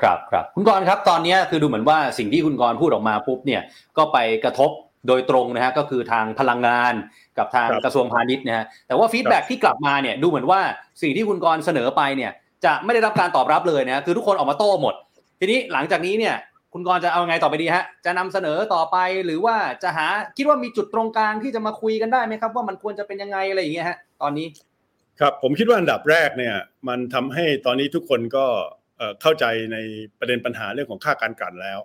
ครับครับคุณกรณ์ครับตอนนี้คือดูเหมือนว่าสิ่งที่คุณกรณ์พูดออกมาปุ๊บเนี่ยก็ไปกระทบโดยตรงนะฮะก็คือทางพลังงานกับทางครับกระทรวงพาณิชย์นะฮะแต่ว่าฟีดแบ็ที่กลับมาเนี่ยดูเหมือนว่าสิ่งที่คุณกรณ์เสนอไปเนี่ยจะไม่ได้รับการตอบรับเลยนะฮะคือทุกคนออกมาโต้หมด ทีนี้หลังจากนี้เนี่ย คุณกรณ์จะเอาไงต่อไปดีฮะ จะนำเสนอต่อไปหรือว่าจะหาคิดว่ามีจุดตรงกลางที่จะมาคุยกันได้ไหมครับ ว่ามันควรจะเป็นยังไงอะไรอย่างเงี้ยฮะ ตอนนี้ ครับผมคิดว่าอันดับแรกเนี่ย มันทำให้ตอนนี้ทุกคนก็เอ่อเข้าใจในประเด็นปัญหาเรื่องของค่าการกลั่นแล้ว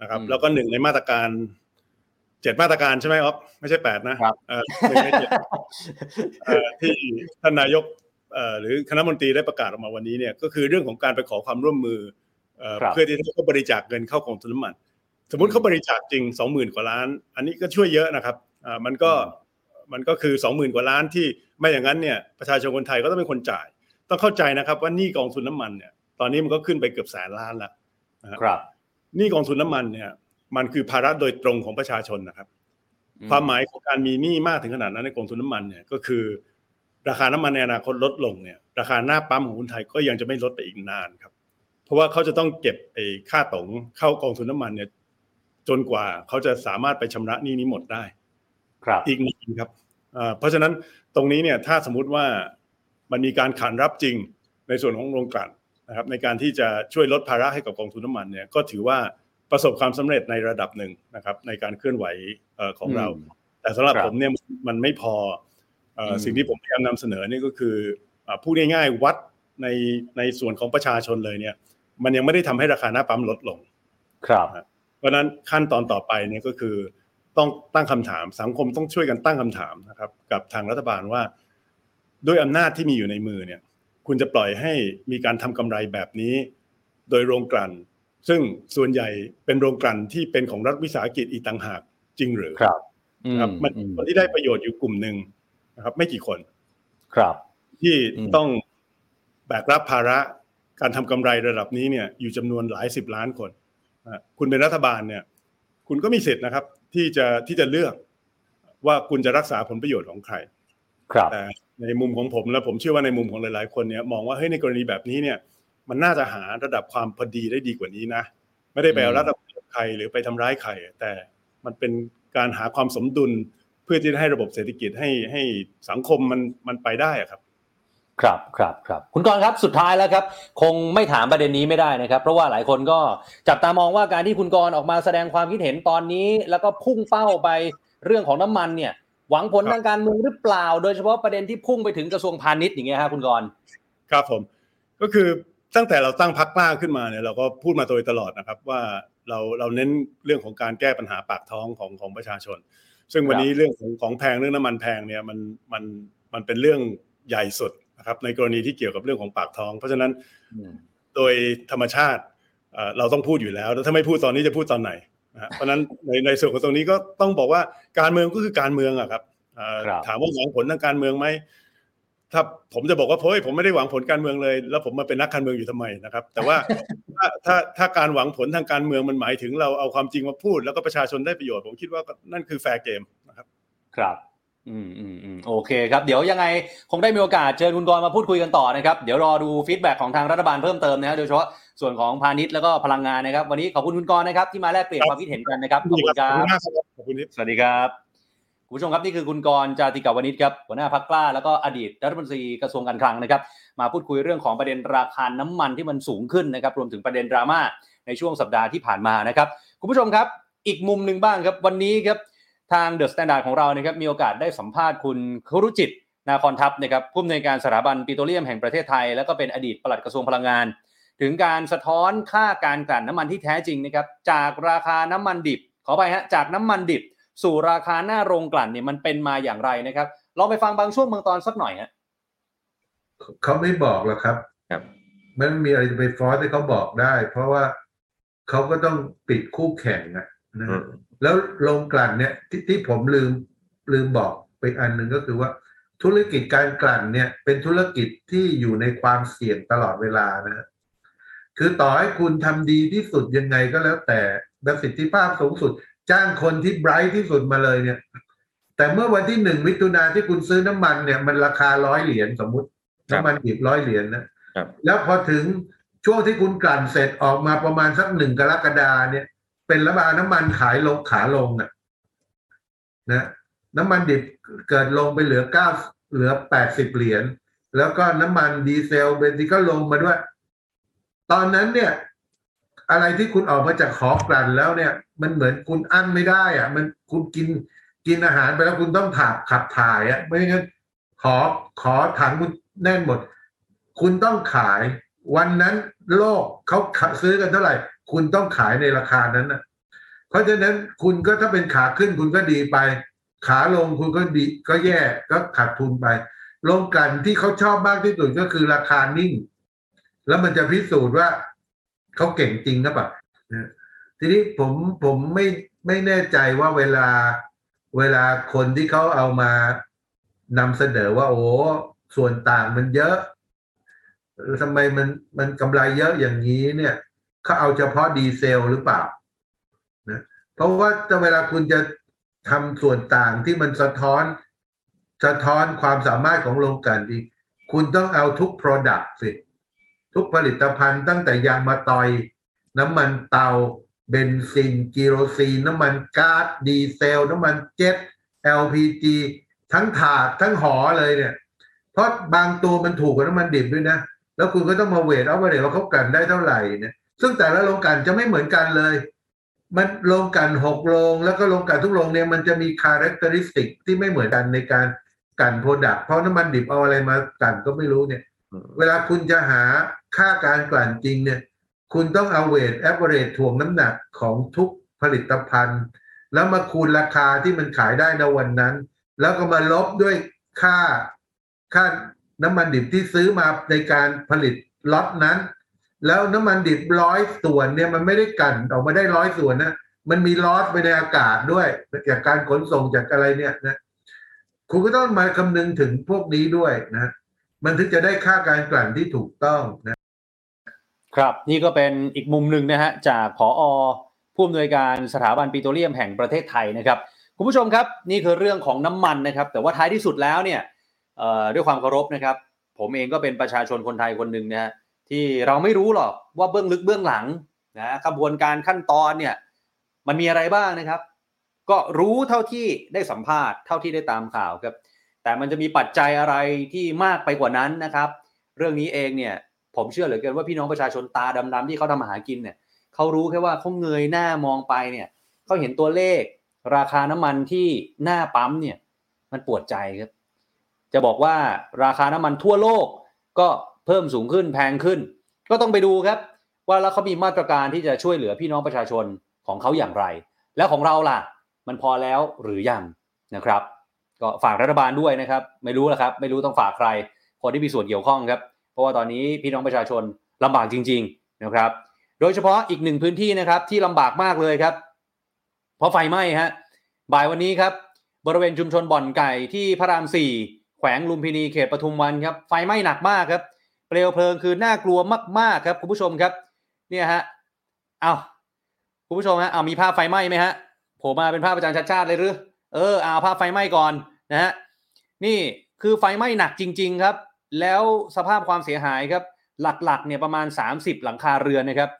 นะครับอืมแล้วก็หนึ่งในมาตรการเจ็ดมาตรการใช่ไหมอ๊อฟไม่ใช่แปดนะครับเอ่อหนึ่งในเจ็ดเอ่อที่ท่านนายกเอ่อหรือคณะมนตรีได้ประกาศออกมาวันนี้เนี่ย ก็คือเรื่องของการไปขอความร่วมมือ เอ่อครับเพื่อที่จะบริจาคเงินเข้ากองทุนน้ำมัน สมมุติเขาบริจาคจริงสองหมื่นกว่าล้าน อันนี้ก็ช่วยเยอะนะครับอ่ามันก็มันก็คือสองหมื่นกว่าล้านที่ไม่อย่างนั้นเนี่ยประชาชนคนไทยก็ต้องเป็นคนจ่าย ต้องเข้าใจนะครับว่าหนี้กองทุนน้ามันเนี่ยตอนนี้มันก็ขึ้นไปเกือบแสนล้านแล้วนะฮะครับหนี้กองทุนน้ำมันเนี่ยมันคือภาระโดยตรงของประชาชนนะครับ ความหมายของการมีหนี้มากถึงขนาดนั้นในกองทุนน้ำมันเนี่ยก็คือ ราคาน้ำมันในอนาคตลดลงเนี่ยราคาหน้าปั๊มของคนไทยก็ยังจะไม่ลดไปอีกนานครับเพ ราะว่าเขาจะต้องเก็บไอ้ค่าตงเข้ากองทุนน้ำมันเนี่ย จนกว่าเขาจะสามารถไปชำระหนี้นี้หมดได้ ครับอีกนานครับอ่าเพราะฉะนั้นตรงนี้เนี่ยถ้าสมมุติว่ามันมีการขานรับจริงในส่วนของโรงกลั่นนะครับ ในการที่จะช่วยลดภาระให้กับกองทุนน้ำมันเนี่ยก็ถือว่าประสบความสำเร็จในระดับหนึ่งนะครับ ในการเคลื่อนไหวเอ่อของเราอืมแต่สำหรับครับผมเนี่ยมันไม่พอเอ่ออมสิ่งที่ผมพยายามนำเสนอนี่ก็คืออ่าพูดง่ายๆวัดในในส่วนของประชาชนเลยเนี่ย มันยังไม่ได้ทำให้ราคาหน้าปั๊มลดลง ครับ เพราะฉะนั้นขั้นตอนต่อไปเนี่ยก็คือต้องตั้งคำถามสังคมต้องช่วยกันตั้งคำถามนะครับ กับทางรัฐบาลว่า ด้วยอำนาจที่มีอยู่ในมือเนี่ย คุณจะปล่อยให้มีการทำกำไรแบบนี้ โดยโรงกลั่น ซึ่งส่วนใหญ่เป็นโรงกลั่นที่เป็นของรัฐวิสาหกิจอีกต่างหากจริงหรือครับอืมครับมันอืมคนที่ได้ประโยชน์อยู่กลุ่มหนึ่งนะครับ ไม่กี่คน ครับ ที่อืมต้องแบกรับภาระ การทำกำไรระดับนี้เนี่ยอยู่จำนวนหลายสิบล้านคนนะฮะคุณเป็นรัฐบาลเนี่ยคุณก็มีสิทธิ์นะครับที่จะที่จะเลือกว่าคุณจะรักษาผลประโยชน์ของใคร ครับแต่ในมุมของผมและผมเชื่อว่าในมุมของหลาย ๆ คนเนี่ยมองว่าเฮ้ยในกรณีแบบนี้เนี่ยมันน่าจะหาระดับความพอดีได้ดีกว่านี้นะ ไม่ได้ไปเอาอืมรัฐบาลใครหรือไปทำร้ายใครแต่มันเป็นการหาความสมดุลเพื่อที่จะให้ระบบเศรษฐกิจให้ให้สังคมมันมันไปได้อะครับ ครับครับครับคุณกรณ์ครับสุดท้ายแล้วครับ คงไม่ถามประเด็นนี้ไม่ได้นะครับ เพราะว่าหลายคนก็จับตามองว่าการที่คุณกรณ์ออกมาแสดงความคิดเห็นตอนนี้ แล้วก็พุ่งเป้าไปเรื่องของน้ำมันเนี่ยหวังผลทางการเมืองหรือเปล่า โดยเฉพาะประเด็นที่พุ่งไปถึงกระทรวงพาณิชย์อย่างเงี้ยครับคุณกรณ์ครับผม ก็คือตั้งแต่เราตั้งพักกล้าขึ้นมาเนี่ยเราก็พูดมาโดยตลอดนะครับว่าเราเราเน้นเรื่องของการแก้ปัญหาปากท้องของของประชาชน ซึ่งวันนี้เรื่องของของแพงเรื่องน้ำมันแพงเนี่ยมันมันมันเป็นเรื่องใหญ่สุด นะครับในกรณีที่เกี่ยวกับเรื่องของปากท้อง เพราะฉะนั้นโดยธรรมชาติเอ่อเราต้องพูดอยู่แล้วแล้วถ้าไม่พูดตอนนี้จะพูดตอนไหนนะฮะเพราะฉะนั้นในในส่วนของตรงนี้ก็ต้องบอกว่าการเมืองก็คือการเมืองอะครับเอ่อครับถามว่าหวังผลทางการเมืองไหมถ้าผมจะบอกว่าเฮ้ยผมไม่ได้หวังผลการเมืองเลย แล้วผมมาเป็นนักการเมืองอยู่ทำไมนะครับ แต่ว่าถ้าถ้าถ้าการหวังผลทางการเมืองมันหมายถึงเราเอาความจริงมาพูด แล้วก็ประชาชนได้ประโยชน์ผมคิดว่าก็นั่นคือ fair game นะครับ ครับ อืมอืมอืมโอเคครับ เดี๋ยวยังไงคงได้มีโอกาสเชิญคุณกรณ์มาพูดคุยกันต่อนะครับ เดี๋ยวรอดู feedback ของทางรัฐบาลเพิ่มเติมนะครับโดยเฉพาะส่วนของพาณิชย์แล้วก็พลังงานนะครับ วันนี้ขอบคุณคุณกรณ์นะครับ ที่มาแลกเปลี่ยนครับความคิดเห็นกันนะครับ ขอบคุณครัอบคุณมากครับขอบคุณที่สวัสดีครับคุณผู้ชมครับนี่คือคุณกรณ์จาติกวณิชครับหัวหน้าพรรคกล้าแล้วก็อดีตรัฐมนตรีกระทรวงการคลังนะครับ มาพูดคุยเรื่องของประเด็นราคาน้ำมันที่มันสูงขึ้นนะครับรวมถึงประเด็นดราม่าในช่วงสัปดาห์ที่ผ่านมานะครับคุณผู้ชมครับ อีกมุมหนึ่งบ้างครับวันนี้ครับ ทาง THE STANDARD ของเรานะครับมีโอกาสได้สัมภาษณ์คุณคุรุจิตนาครทรรพนะครับผู้อำนวยการสถาบันปิโตรเลียมแห่งประเทศไทย แล้วก็เป็นอดีตปลัดกระทรวงพลังงาน ถึงการสะท้อนค่าการกลั่นน้ำมันที่แท้จริงนะครับจากราคาน้ำมันดิบ ขอไปฮะจากน้ำมันดิบ สู่ราคาหน้าโรงกลั่นเนี่ยมันเป็นมาอย่างไรนะครับลองไปฟังบางช่วงบางตอนสักหน่อยฮะเขาไม่บอกหรอกครับครับมันไม่มีอะไรจะไปฟอร์สให้เขาบอกได้ เพราะว่าเขาก็ต้องปิดคู่แข่งนะนะฮะ แล้วโรงกลั่นเนี่ยที่ที่ผมลืมลืมบอกไปอันหนึ่งก็คือว่า ธุรกิจการกลั่นเนี่ย เป็นธุรกิจที่อยู่ในความเสี่ยงตลอดเวลานะฮะคือต่อให้คุณทำดีที่สุดยังไงก็แล้วแต่ประสิทธิภาพสูงสุด จ้างคนที่ไบรท์ที่สุดมาเลยเนี่ย แต่เมื่อวันที่หนึ่งมิถุนาที่คุณซื้อน้ำมันเนี่ยมันราคาร้อยเหรียญสมมุติครับน้ำมันดิบร้อยเหรียญนะครับแล้วพอถึงช่วงที่คุณกลั่นเสร็จออกมาประมาณสักหนึ่งกรกฎาเนี่ย เป็นระบาน้ำมันขายลงขาลงน่ะนะน้ำมันดิบเกิดลงไปเหลือเก้าเหลือแปดสิบเหรียญแล้วก็น้ำมันดีเซลเบนซินก็ลงมาด้วย ตอนนั้นเนี่ย อะไรที่คุณออกมาจากขอกลั่นแล้วเนี่ย มันเหมือนคุณอั้นไม่ได้อะมันคุณกินกินอาหารไปแล้วคุณต้องถาบขับถ่ายอะ ไม่งั้นขอขอถังคุณแน่นหมด คุณต้องขาย วันนั้นโลกเขาซื้อกันเท่าไหร่ คุณต้องขายในราคานั้นนะเพราะฉะนั้นคุณก็ถ้าเป็นขาขึ้นคุณก็ดีไป ขาลงคุณก็ดีก็แย่ก็ขาดทุนไป ลงกันที่เขาชอบมากที่สุดก็คือราคานิ่ง แล้วมันจะพิสูจน์ว่าเขาเก่งจริงหรือเปล่านะทีนี้ผมผมไม่ไม่แน่ใจว่าเวลาเวลาคนที่เขาเอามานำเสนอว่า โอ้ส่วนต่างมันเยอะทำไมมันมันกำไรเยอะอย่างนี้เนี่ย เขาเอาเฉพาะดีเซลหรือเปล่านะเพราะว่าเวลาคุณจะทำส่วนต่างที่มันสะท้อนสะท้อนความสามารถของโรงกลั่นดีคุณต้องเอาทุก Product สิทุกผลิตภัณฑ์ตั้งแต่ยางมะตอย น้ำมันเตาเบนซิน kerosene น้ำมันก๊าดดีเซล น้ำมัน jet LPG ทั้งถาดทั้งหอเลยเนี่ย เพราะบางตัวมันถูกกว่าน้ำมันดิบด้วยนะ แล้วคุณก็ต้องมา weight เอาไปเลยว่าเขากลั่นได้เท่าไหร่เนี่ย ซึ่งแต่ละโรงกลั่นจะไม่เหมือนกันเลย มันโรงกลั่นหกโรงแล้วก็โรงกลั่นทุกโรงเนี่ยมันจะมีคุณลักษณะที่ไม่เหมือนกันในการกลั่น product เพราะน้ำมันดิบเอาอะไรมากลั่นก็ไม่รู้เนี่ย เวลาคุณจะหาค่าการกลั่นจริงเนี่ย คุณต้องเอา weighted average ถ่วงน้ำหนักของทุกผลิตภัณฑ์ แล้วมาคูณราคาที่มันขายได้ในวันนั้น แล้วก็มาลบด้วยค่าค่าน้ำมันดิบที่ซื้อมาในการผลิตล็อตนั้น แล้วน้ำมันดิบร้อยส่วนเนี่ยมันไม่ได้กันออกมาได้ร้อยส่วนนะมันมีลอสไปในอากาศด้วยจากการขนส่งจากอะไรเนี่ยนะคุณก็ต้องมาคำนึงถึงพวกนี้ด้วยนะมันถึงจะได้ค่าการกลั่นที่ถูกต้องนะครับนี่ก็เป็นอีกมุมหนึ่งนะฮะจากผอผู้อำนวยการสถาบันปิโตรเลียมแห่งประเทศไทยนะครับคุณผู้ชมครับนี่คือเรื่องของน้ำมันนะครับ แต่ว่าท้ายที่สุดแล้วเนี่ยด้วยความเคารพนะครับ ผมเองก็เป็นประชาชนคนไทยคนหนึ่งนะฮะ ที่เราไม่รู้หรอกว่าเบื้องลึกเบื้องหลังนะกระบวนการขั้นตอนเนี่ยมันมีอะไรบ้างนะครับ ก็รู้เท่าที่ได้สัมภาษณ์เท่าที่ได้ตามข่าวครับ แต่มันจะมีปัจจัยอะไรที่มากไปกว่านั้นนะครับ เรื่องนี้เองเนี่ยผมเชื่อเหลือเกินว่าพี่น้องประชาชนตาดำๆที่เขาทำมาหากินเนี่ยเขารู้แค่ว่าเขาเงยหน้ามองไปเนี่ยเขาเห็นตัวเลขราคาน้ำมันที่หน้าปั๊มเนี่ยมันปวดใจครับ จะบอกว่าราคาน้ำมันทั่วโลกก็ เพิ่มสูงขึ้นแพงขึ้น ก็ต้องไปดูครับ ว่าแล้วเขามีมาตรการที่จะช่วยเหลือพี่น้องประชาชนของเขาอย่างไร แล้วของเราล่ะ มันพอแล้วหรือยังนะครับ ก็ฝากรัฐบาลด้วยนะครับ ไม่รู้ละครับ ไม่รู้ต้องฝากใครคนที่มีส่วนเกี่ยวข้องครับ เพราะว่าตอนนี้พี่น้องประชาชนลำบากจริง ๆนะครับ โดยเฉพาะอีกหนึ่งพื้นที่นะครับที่ลำบากมากเลยครับ เพราะไฟไหม้ฮะบ่ายวันนี้ครับ บริเวณชุมชนบ่อนไก่ที่พระรามสี่แขวงลุมพินีเขตปทุมวันครับไฟไหม้หนักมากครับ เปลวเพลิงคือน่ากลัวมาก ๆ ครับ คุณผู้ชมครับ เนี่ยฮะเอาคุณผู้ชมฮะเอามีภาพไฟไหม้ไหมฮะผมมาเป็นภาพประจันชัดชาติเลยหรือเออเอาภาพไฟไหม้ก่อนนะฮะนี่คือไฟไหม้หนักจริง ๆ ครับ แล้วสภาพความเสียหายครับ หลักๆเนี่ยประมาณ 30 หลังคาเรือนนะครับ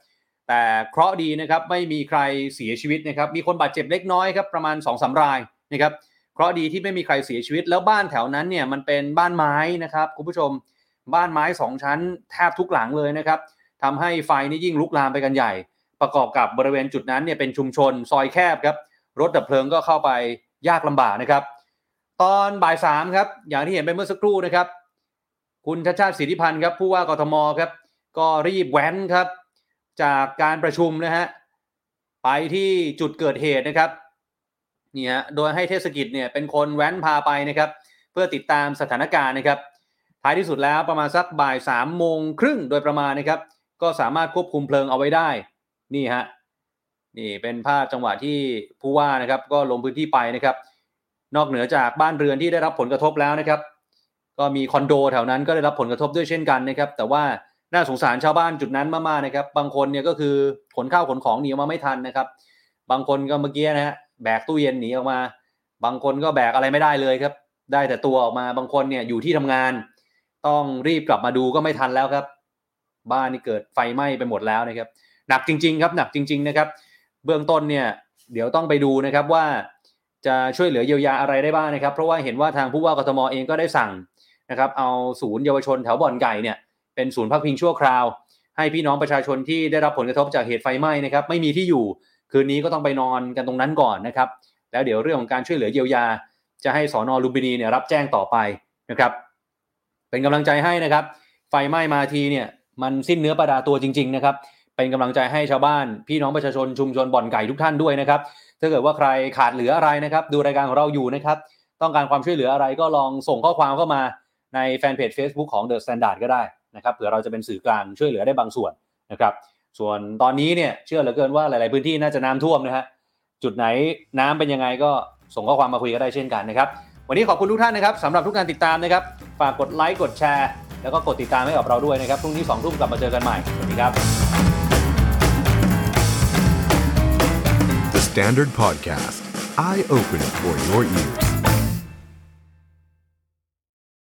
แต่เคราะห์ดีนะครับไม่มีใครเสียชีวิตนะครับ มีคนบาดเจ็บเล็กน้อยครับประมาณ2อสารายนะครับเคราะห์ดีที่ไม่มีใครเสียชีวิต แล้วบ้านแถวนั้นเนี่ยมันเป็นบ้านไม้นะครับคุณผู้ชม บ้านไม้2ชั้นแทบทุกหลังเลยนะครับทำให้ไฟนี่ยิ่งลุกลามไปกันใหญ่ ประกอบกับบริเวณจุดนั้นเนี่ยเป็นชุมชนซอยแคบครับ รถดับเพลิงก็เข้าไปยากลำบากนะครับ ตอนบ่ายสามครับ อย่างที่เห็นไปเมื่อสักครู่นะครับ คุณชาชาติสิทธิพันธ์ครับ ผู้ว่ากทมครับ ก็รีบแว้นครับ จากการประชุมนะฮะไปที่จุดเกิดเหตุนะครับนี่ฮะโดยให้เทศกิจเนี่ยเป็นคนแว้นพาไปนะครับ เพื่อติดตามสถานการณ์นะครับ ท้ายที่สุดแล้วประมาณสักบ่ายสามโมงครึ่งโดยประมาณนะครับ ก็สามารถควบคุมเพลิงเอาไว้ได้ นี่ฮะนี่เป็นภาพจังหวะที่ผู้ว่านะครับก็ลงพื้นที่ไปนะครับ นอกเหนือจากบ้านเรือนที่ได้รับผลกระทบแล้วนะครับ ก็มีคอนโดแถวนั้นก็ได้รับผลกระทบด้วยเช่นกันนะครับ แต่ว่าน่าสงสารชาวบ้านจุดนั้นมากๆนะครับ บางคนเนี่ยก็คือขนข้าวขนของหนีออกมาไม่ทันนะครับ บางคนก็เมื่อกี้นะฮะแบกตู้เย็นหนีออกมา บางคนก็แบกอะไรไม่ได้เลยครับ ได้แต่ตัวออกมาบางคนเนี่ยอยู่ที่ทำงาน ต้องรีบกลับมาดูก็ไม่ทันแล้วครับ บ้านนี่เกิดไฟไหม้ไปหมดแล้วนะครับ หนักจริง ๆ ครับหนักจริง ๆ นะครับ เบื้องต้นเนี่ยเดี๋ยวต้องไปดูนะครับว่าจะช่วยเหลือเยียวยาอะไรได้บ้างนะครับ เพราะว่าเห็นว่าทางผู้ว่ากทมเองก็ได้สั่งนะครับเอาศูนย์เยาวชนแถวบ่อนไก่เนี่ยเป็นศูนย์พักพิงชั่วคราว ให้พี่น้องประชาชนที่ได้รับผลกระทบจากเหตุไฟไหม้นะครับไม่มีที่อยู่คืนนี้ก็ต้องไปนอนกันตรงนั้นก่อนนะครับ แล้วเดี๋ยวเรื่องของการช่วยเหลือเยียวยา จะให้สอนอลุมพินีเนี่ยรับแจ้งต่อไปนะครับ เป็นกำลังใจให้นะครับ ไฟไหม้มาทีเนี่ยมันสิ้นเนื้อประดาตัวจริง ๆ นะครับ เป็นกำลังใจให้ชาวบ้าน พี่น้องประชาชนชุมชนบ่อนไก่ทุกท่านด้วยนะครับ ถ้าเกิดว่าใครขาดเหลืออะไรนะครับ ดูรายการของเราอยู่นะครับ ต้องการความช่วยเหลืออะไรก็ลองส่งข้อความเข้ามาในแฟนเพจ Facebook ของ The Standard ก็ได้นะครับเผื่อเราจะเป็นสื่อกลางช่วยเหลือได้บางส่วนนะครับ ส่วนตอนนี้เนี่ยเชื่อเหลือเกินว่าหลาย ๆ พื้นที่น่าจะน้ำท่วมนะฮะจุดไหนน้ำเป็นยังไงก็ส่งข้อความมาคุยกันได้เช่นกันนะครับ วันนี้ขอบคุณทุกท่านนะครับสำหรับทุกการติดตามนะครับ ฝากกดไลค์กดแชร์ แล้วก็กดติดตามให้กับเราด้วยนะครับพรุ่งนี้สองทุ่มกลับมาเจอกันใหม่สวัสดีครับ The Standard Podcast, eye Open for your ears.